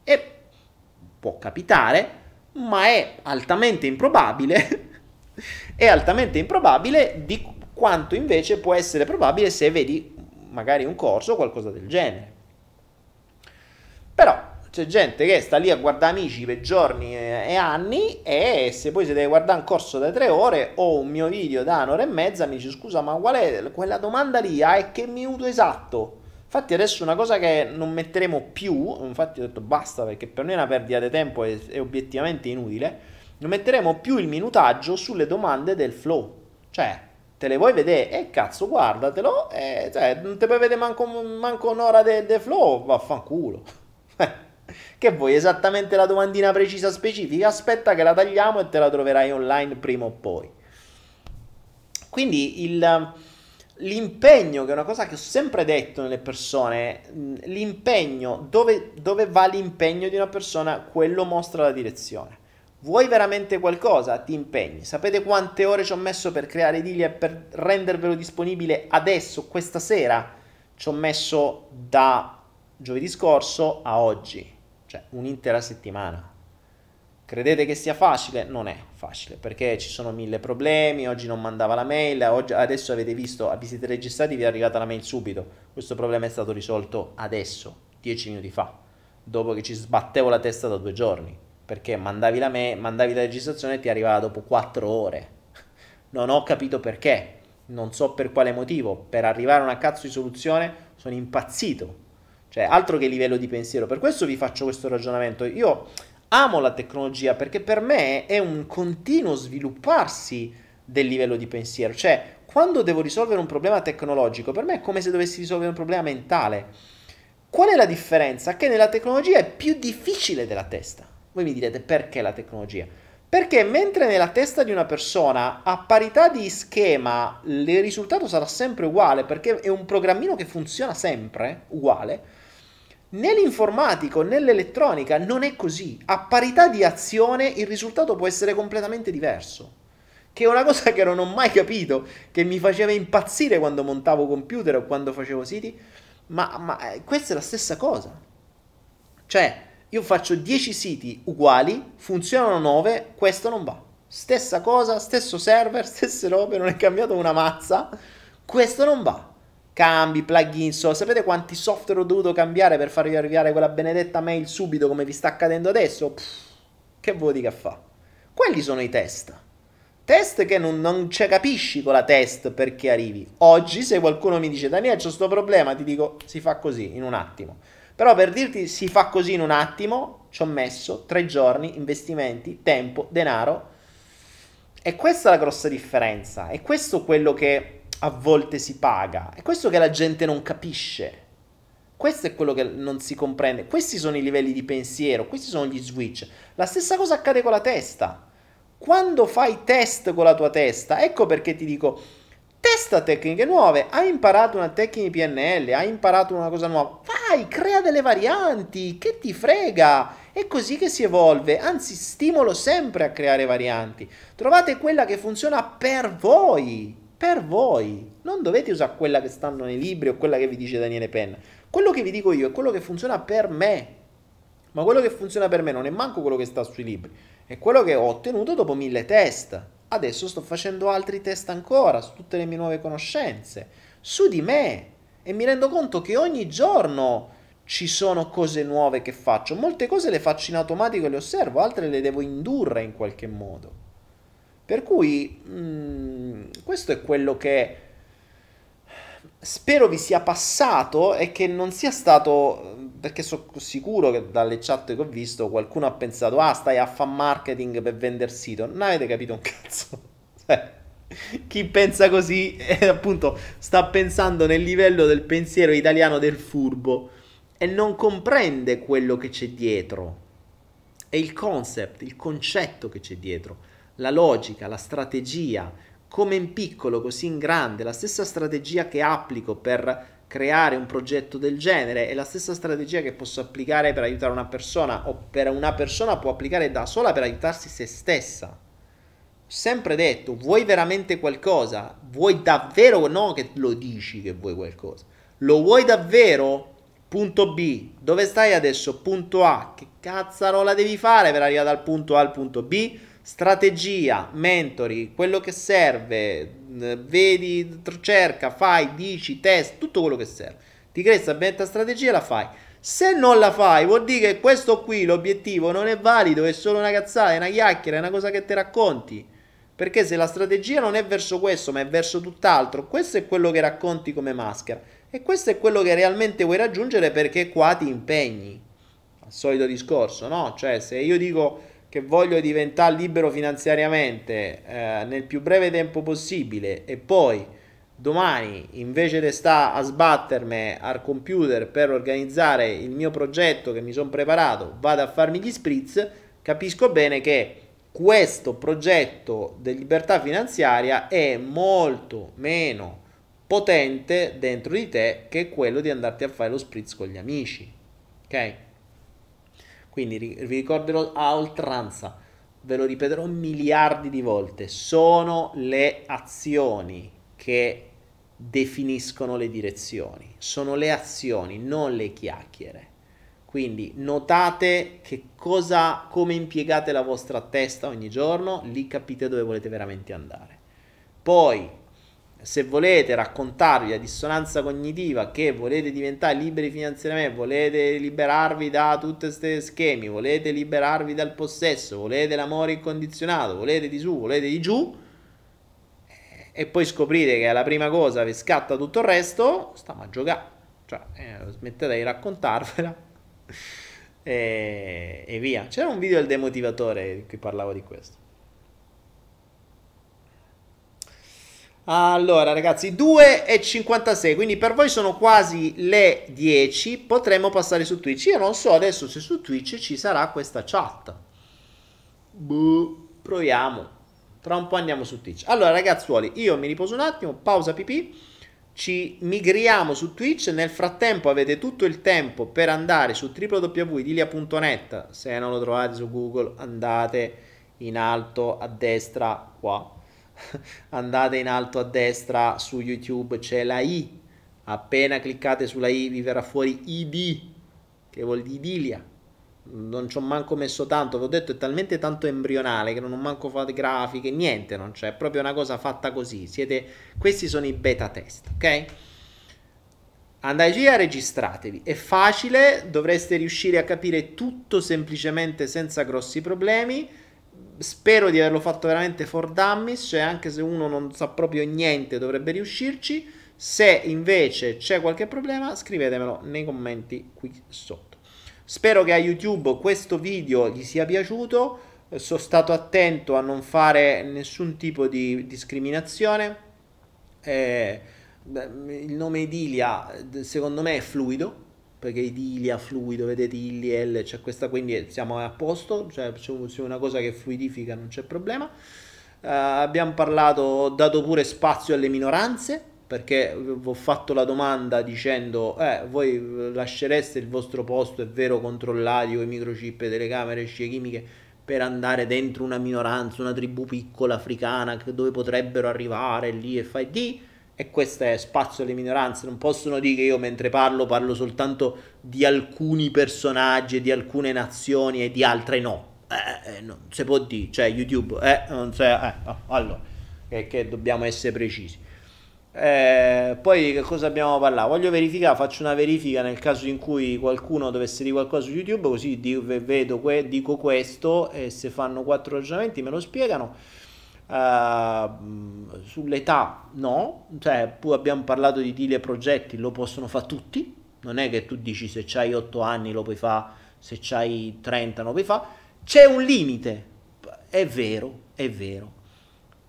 è, può capitare, ma è altamente improbabile. è altamente improbabile di quanto invece può essere probabile se vedi magari un corso o qualcosa del genere. Però c'è gente che sta lì a guardare amici per giorni e anni e se poi si deve guardare un corso da tre ore o un mio video da un'ora e mezza mi dice scusa ma qual è quella domanda lì? Ah, è che minuto esatto? Infatti adesso una cosa che non metteremo più, infatti ho detto basta perché per noi è una perdita di tempo e è obiettivamente inutile, non metteremo più il minutaggio sulle domande del flow. Cioè, te le vuoi vedere? E eh, cazzo, guardatelo. E, cioè, non te puoi vedere manco, manco un'ora del de flow. Vaffanculo. che vuoi? Esattamente la domandina precisa specifica? Aspetta che la tagliamo e te la troverai online prima o poi. Quindi il, l'impegno, che è una cosa che ho sempre detto nelle persone, l'impegno, dove, dove va l'impegno di una persona, quello mostra la direzione. Vuoi veramente qualcosa? Ti impegni. Sapete quante ore ci ho messo per creare Dilia e per rendervelo disponibile adesso, questa sera? Ci ho messo da giovedì scorso a oggi, cioè un'intera settimana. Credete che sia facile? Non è facile perché ci sono mille problemi. Oggi non mandava la mail, oggi, adesso avete visto, vi siete registrati, vi è arrivata la mail subito. Questo problema è stato risolto adesso, dieci minuti fa, dopo che ci sbattevo la testa da due giorni perché mandavi la, me- mandavi la registrazione e ti arrivava dopo 4 ore. Non ho capito perché, non so per quale motivo, per arrivare a una cazzo di soluzione sono impazzito. Cioè, altro che livello di pensiero. Per questo vi faccio questo ragionamento. Io amo la tecnologia perché per me è un continuo svilupparsi del livello di pensiero. Cioè, quando devo risolvere un problema tecnologico, per me è come se dovessi risolvere un problema mentale. Qual è la differenza? Che nella tecnologia è più difficile della testa. Voi mi direte perché la tecnologia? Perché mentre nella testa di una persona a parità di schema il risultato sarà sempre uguale perché è un programmino che funziona sempre uguale, nell'informatico, nell'elettronica non è così. A parità di azione il risultato può essere completamente diverso. Che è una cosa che non ho mai capito, che mi faceva impazzire quando montavo computer o quando facevo siti, ma, ma eh, questa è la stessa cosa. Cioè, io faccio 10 siti uguali, funzionano 9, questo non va. Stessa cosa, stesso server, stesse robe, non è cambiato una mazza, questo non va. Cambi, plugin, so. sapete quanti software ho dovuto cambiare per farvi arrivare quella benedetta mail subito come vi sta accadendo adesso? Pff, che vuoi che fa? Quelli sono i test. Test che non, non ci capisci con la test perché arrivi. Oggi se qualcuno mi dice Daniele c'è questo problema, ti dico si fa così in un attimo. Però per dirti si fa così in un attimo, ci ho messo tre giorni, investimenti, tempo, denaro. E questa è la grossa differenza. E questo quello che a volte si paga. È questo che la gente non capisce. Questo è quello che non si comprende. Questi sono i livelli di pensiero, questi sono gli switch. La stessa cosa accade con la testa. Quando fai test con la tua testa, ecco perché ti dico, testa tecniche nuove. Hai imparato una tecnica di PNL, hai imparato una cosa nuova. Vai, crea delle varianti, che ti frega. È così che si evolve, anzi stimolo sempre a creare varianti. Trovate quella che funziona per voi, per voi. Non dovete usare quella che stanno nei libri o quella che vi dice Daniele Penna. Quello che vi dico io è quello che funziona per me. Ma quello che funziona per me non è manco quello che sta sui libri, è quello che ho ottenuto dopo mille test. Adesso sto facendo altri test ancora su tutte le mie nuove conoscenze, su di me. E mi rendo conto che ogni giorno ci sono cose nuove che faccio. Molte cose le faccio in automatico e le osservo, altre le devo indurre in qualche modo. Per cui mh, mm, questo è quello che spero vi sia passato e che non sia stato perché sono sicuro che dalle chat che ho visto qualcuno ha pensato ah stai a fan marketing per vendere sito. Non avete capito un cazzo. Cioè, chi pensa così eh, appunto sta pensando nel livello del pensiero italiano del furbo e non comprende quello che c'è dietro. È il concept il concetto che c'è dietro la logica la strategia come in piccolo, così in grande, la stessa strategia che applico per creare un progetto del genere è la stessa strategia che posso applicare per aiutare una persona o per una persona può applicare da sola per aiutarsi se stessa. Sempre detto, vuoi veramente qualcosa? Vuoi davvero no che lo dici che vuoi qualcosa? Lo vuoi davvero? Punto B. Dove stai adesso? Punto A. Che cazzarola devi fare per arrivare dal punto A al punto B? Strategia, mentori, quello che serve, vedi, cerca, fai, dici, test, tutto quello che serve. Ti crei questa bella strategia la fai. Se non la fai, vuol dire che questo qui, l'obiettivo, non è valido, è solo una cazzata, è una chiacchiera, è una cosa che ti racconti. Perché se la strategia non è verso questo, ma è verso tutt'altro, questo è quello che racconti come maschera. E questo è quello che realmente vuoi raggiungere perché qua ti impegni. Al solito discorso, no? Cioè, se io dico che voglio diventare libero finanziariamente eh, nel più breve tempo possibile e poi domani invece di stare a sbattermi al computer per organizzare il mio progetto che mi sono preparato, vado a farmi gli spritz, capisco bene che questo progetto di libertà finanziaria è molto meno potente dentro di te che quello di andarti a fare lo spritz con gli amici. Ok? Quindi vi ricorderò a oltranza, ve lo ripeterò miliardi di volte, sono le azioni che definiscono le direzioni, sono le azioni, non le chiacchiere. Quindi notate che cosa, come impiegate la vostra testa ogni giorno, lì capite dove volete veramente andare. Poi se volete raccontarvi la dissonanza cognitiva che volete diventare liberi finanziariamente, volete liberarvi da tutti questi schemi, volete liberarvi dal possesso, volete l'amore incondizionato, volete di su, volete di giù, eh, e poi scoprite che alla prima cosa vi scatta tutto il resto, stiamo a giocare. Cioè, eh, smettete di raccontarvela e, e via. C'era un video del demotivatore in cui parlavo di questo. Allora ragazzi 2 e 56 quindi per voi sono quasi le 10 potremmo passare su Twitch. Io non so adesso se su Twitch ci sarà questa chat. Buh, proviamo. Tra un po' andiamo su Twitch. Allora ragazzuoli io mi riposo un attimo pausa pipì. Ci migriamo su Twitch. Nel frattempo avete tutto il tempo per andare su www.idilia.net se non lo trovate su Google andate in alto a destra qua andate in alto a destra su YouTube, c'è la I. Appena cliccate sulla I vi verrà fuori ID, che vuol dire idilia. Non ci ho manco messo tanto, vi ho detto è talmente tanto embrionale che non ho manco fatto grafiche, niente non c'è, è proprio una cosa fatta così. Siete, questi sono i beta test, ok? Andate via, registratevi. È facile, dovreste riuscire a capire tutto semplicemente senza grossi problemi spero di averlo fatto veramente for dummies, cioè anche se uno non sa proprio niente dovrebbe riuscirci. Se invece c'è qualche problema, scrivetemelo nei commenti qui sotto. Spero che a YouTube questo video gli sia piaciuto. Sono stato attento a non fare nessun tipo di discriminazione. Eh, il nome Idilia secondo me è fluido perché Idilia, fluido, vedete ILL, c'è questa, quindi siamo a posto, cioè c'è una cosa che fluidifica, non c'è problema. Uh, abbiamo parlato, ho dato pure spazio alle minoranze, perché vi ho fatto la domanda dicendo, eh, voi lascereste il vostro posto, è vero, controllati con i microchip, telecamere, scie chimiche, per andare dentro una minoranza, una tribù piccola africana, dove potrebbero arrivare lì e fai di e questo è spazio alle minoranze, non possono dire che io mentre parlo parlo soltanto di alcuni personaggi, di alcune nazioni e di altre no. Eh, eh, non si può dire, cioè YouTube, eh, non so, eh, no, allora, che, che, dobbiamo essere precisi. Eh, poi che cosa abbiamo parlato? Voglio verificare, faccio una verifica nel caso in cui qualcuno dovesse dire qualcosa su YouTube, così vedo, dico questo e se fanno quattro ragionamenti me lo spiegano. Uh, sull'età no, cioè abbiamo parlato di tile progetti, lo possono fare tutti, non è che tu dici se hai 8 anni lo puoi fare, se hai 30 lo puoi fare, c'è un limite, è vero, è vero,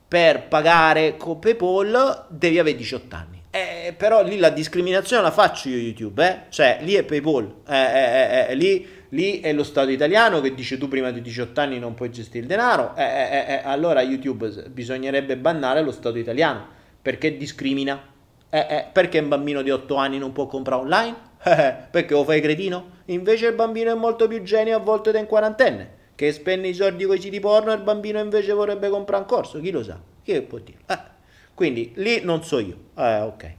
per pagare con PayPal devi avere 18 anni. Eh, però lì la discriminazione la faccio io YouTube, eh? cioè lì è PayPal, eh, eh, eh lì Lì è lo Stato italiano che dice tu prima di 18 anni non puoi gestire il denaro, eh, eh, eh, allora YouTube bisognerebbe bannare lo Stato italiano perché discrimina. Eh, eh, perché un bambino di 8 anni non può comprare online? Eh, perché lo fai cretino? Invece il bambino è molto più genio a volte del quarantenne, che spende i soldi con i siti porno e il bambino invece vorrebbe comprare un corso, chi lo sa? Chi può dire? Quindi lì non so io. ok.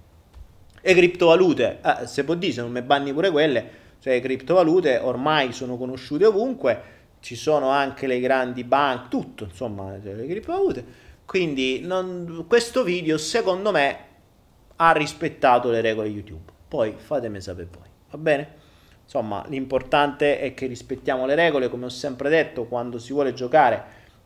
E criptovalute, se può dire, se non mi banni pure quelle cioè le criptovalute ormai sono conosciute ovunque, ci sono anche le grandi banche, tutto, insomma, le criptovalute. Quindi non, questo video secondo me ha rispettato le regole YouTube. Poi fatemi sapere voi, va bene? Insomma, l'importante è che rispettiamo le regole, come ho sempre detto, quando si vuole giocare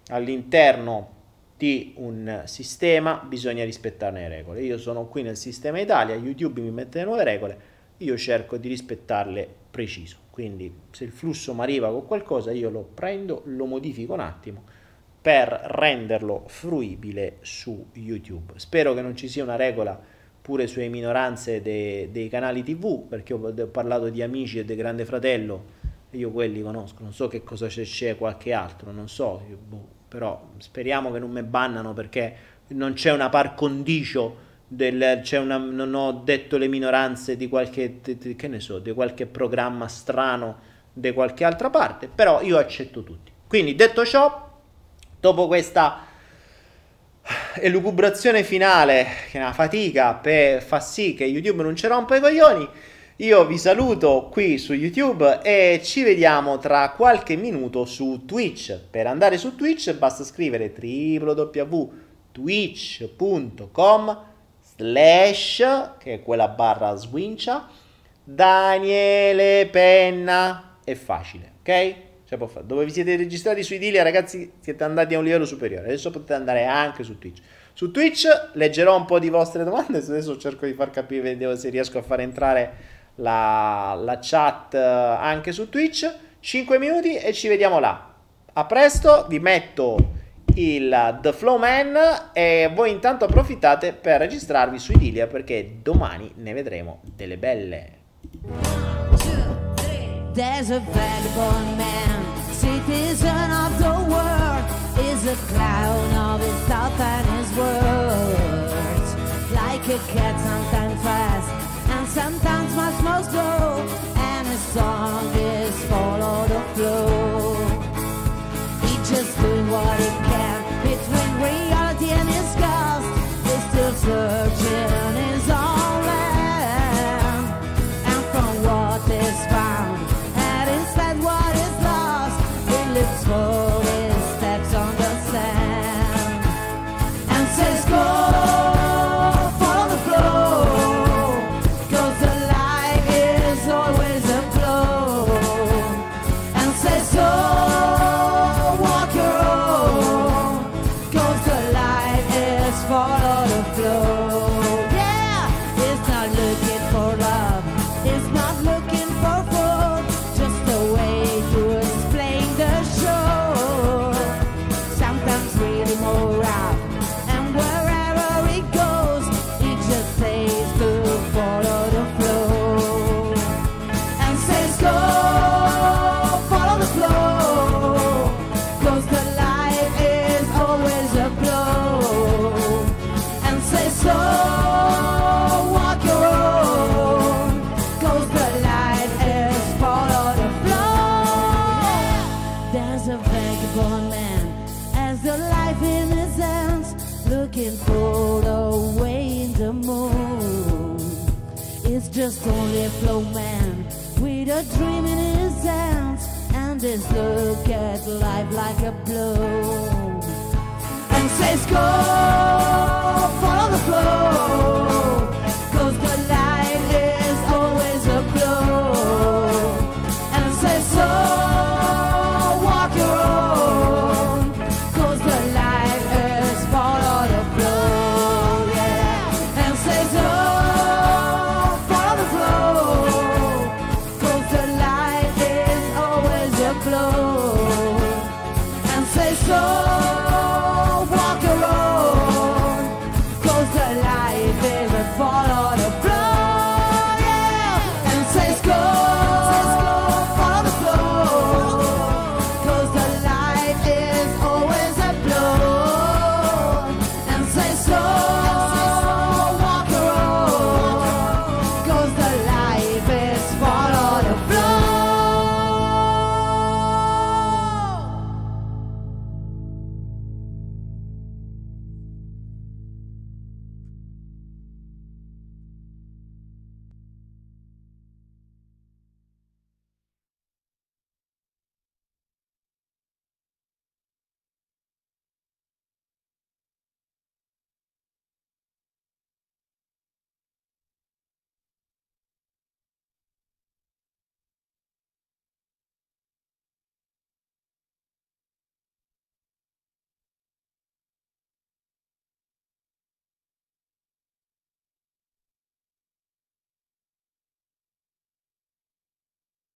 all'interno di un sistema bisogna rispettare le regole. Io sono qui nel sistema Italia, YouTube mi mette le nuove regole, io cerco di rispettarle preciso. Quindi se il flusso mi arriva con qualcosa, io lo prendo, lo modifico un attimo per renderlo fruibile su YouTube. Spero che non ci sia una regola pure sulle minoranze de, dei canali TV, perché ho, parlato di amici e del Grande Fratello, io quelli conosco, non so che cosa c'è, qualche altro, non so, boh, però speriamo che non mi bannano perché non c'è una par condicio del, una, non ho detto le minoranze di qualche, che ne so, di qualche programma strano di qualche altra parte, però io accetto tutti. Quindi detto ciò, dopo questa elucubrazione finale, che è una fatica per far sì che YouTube non ci rompa i coglioni, io vi saluto qui su YouTube e ci vediamo tra qualche minuto su Twitch. Per andare su Twitch basta scrivere www.twitch.com slash, che è quella barra swincia, Daniele Penna. È facile, ok? Cioè, dove vi siete registrati su Idilia, ragazzi, siete andati a un livello superiore. Adesso potete andare anche su Twitch. Su Twitch leggerò un po' di vostre domande. Adesso cerco di far capire, se riesco a far entrare la, la chat eh, anche su Twitch. 5 minuti e ci vediamo là. A presto, vi metto il The Flow Man e voi intanto approfittate per registrarvi su Idilia perché domani ne vedremo delle belle. There's a vagabond man, citizen of the world, is a clown of his thought and his words. Like a cat, sometimes fast sometimes much more slow, and his song is follow the flow. He just doing what he searching his own look at life like a blow. And says go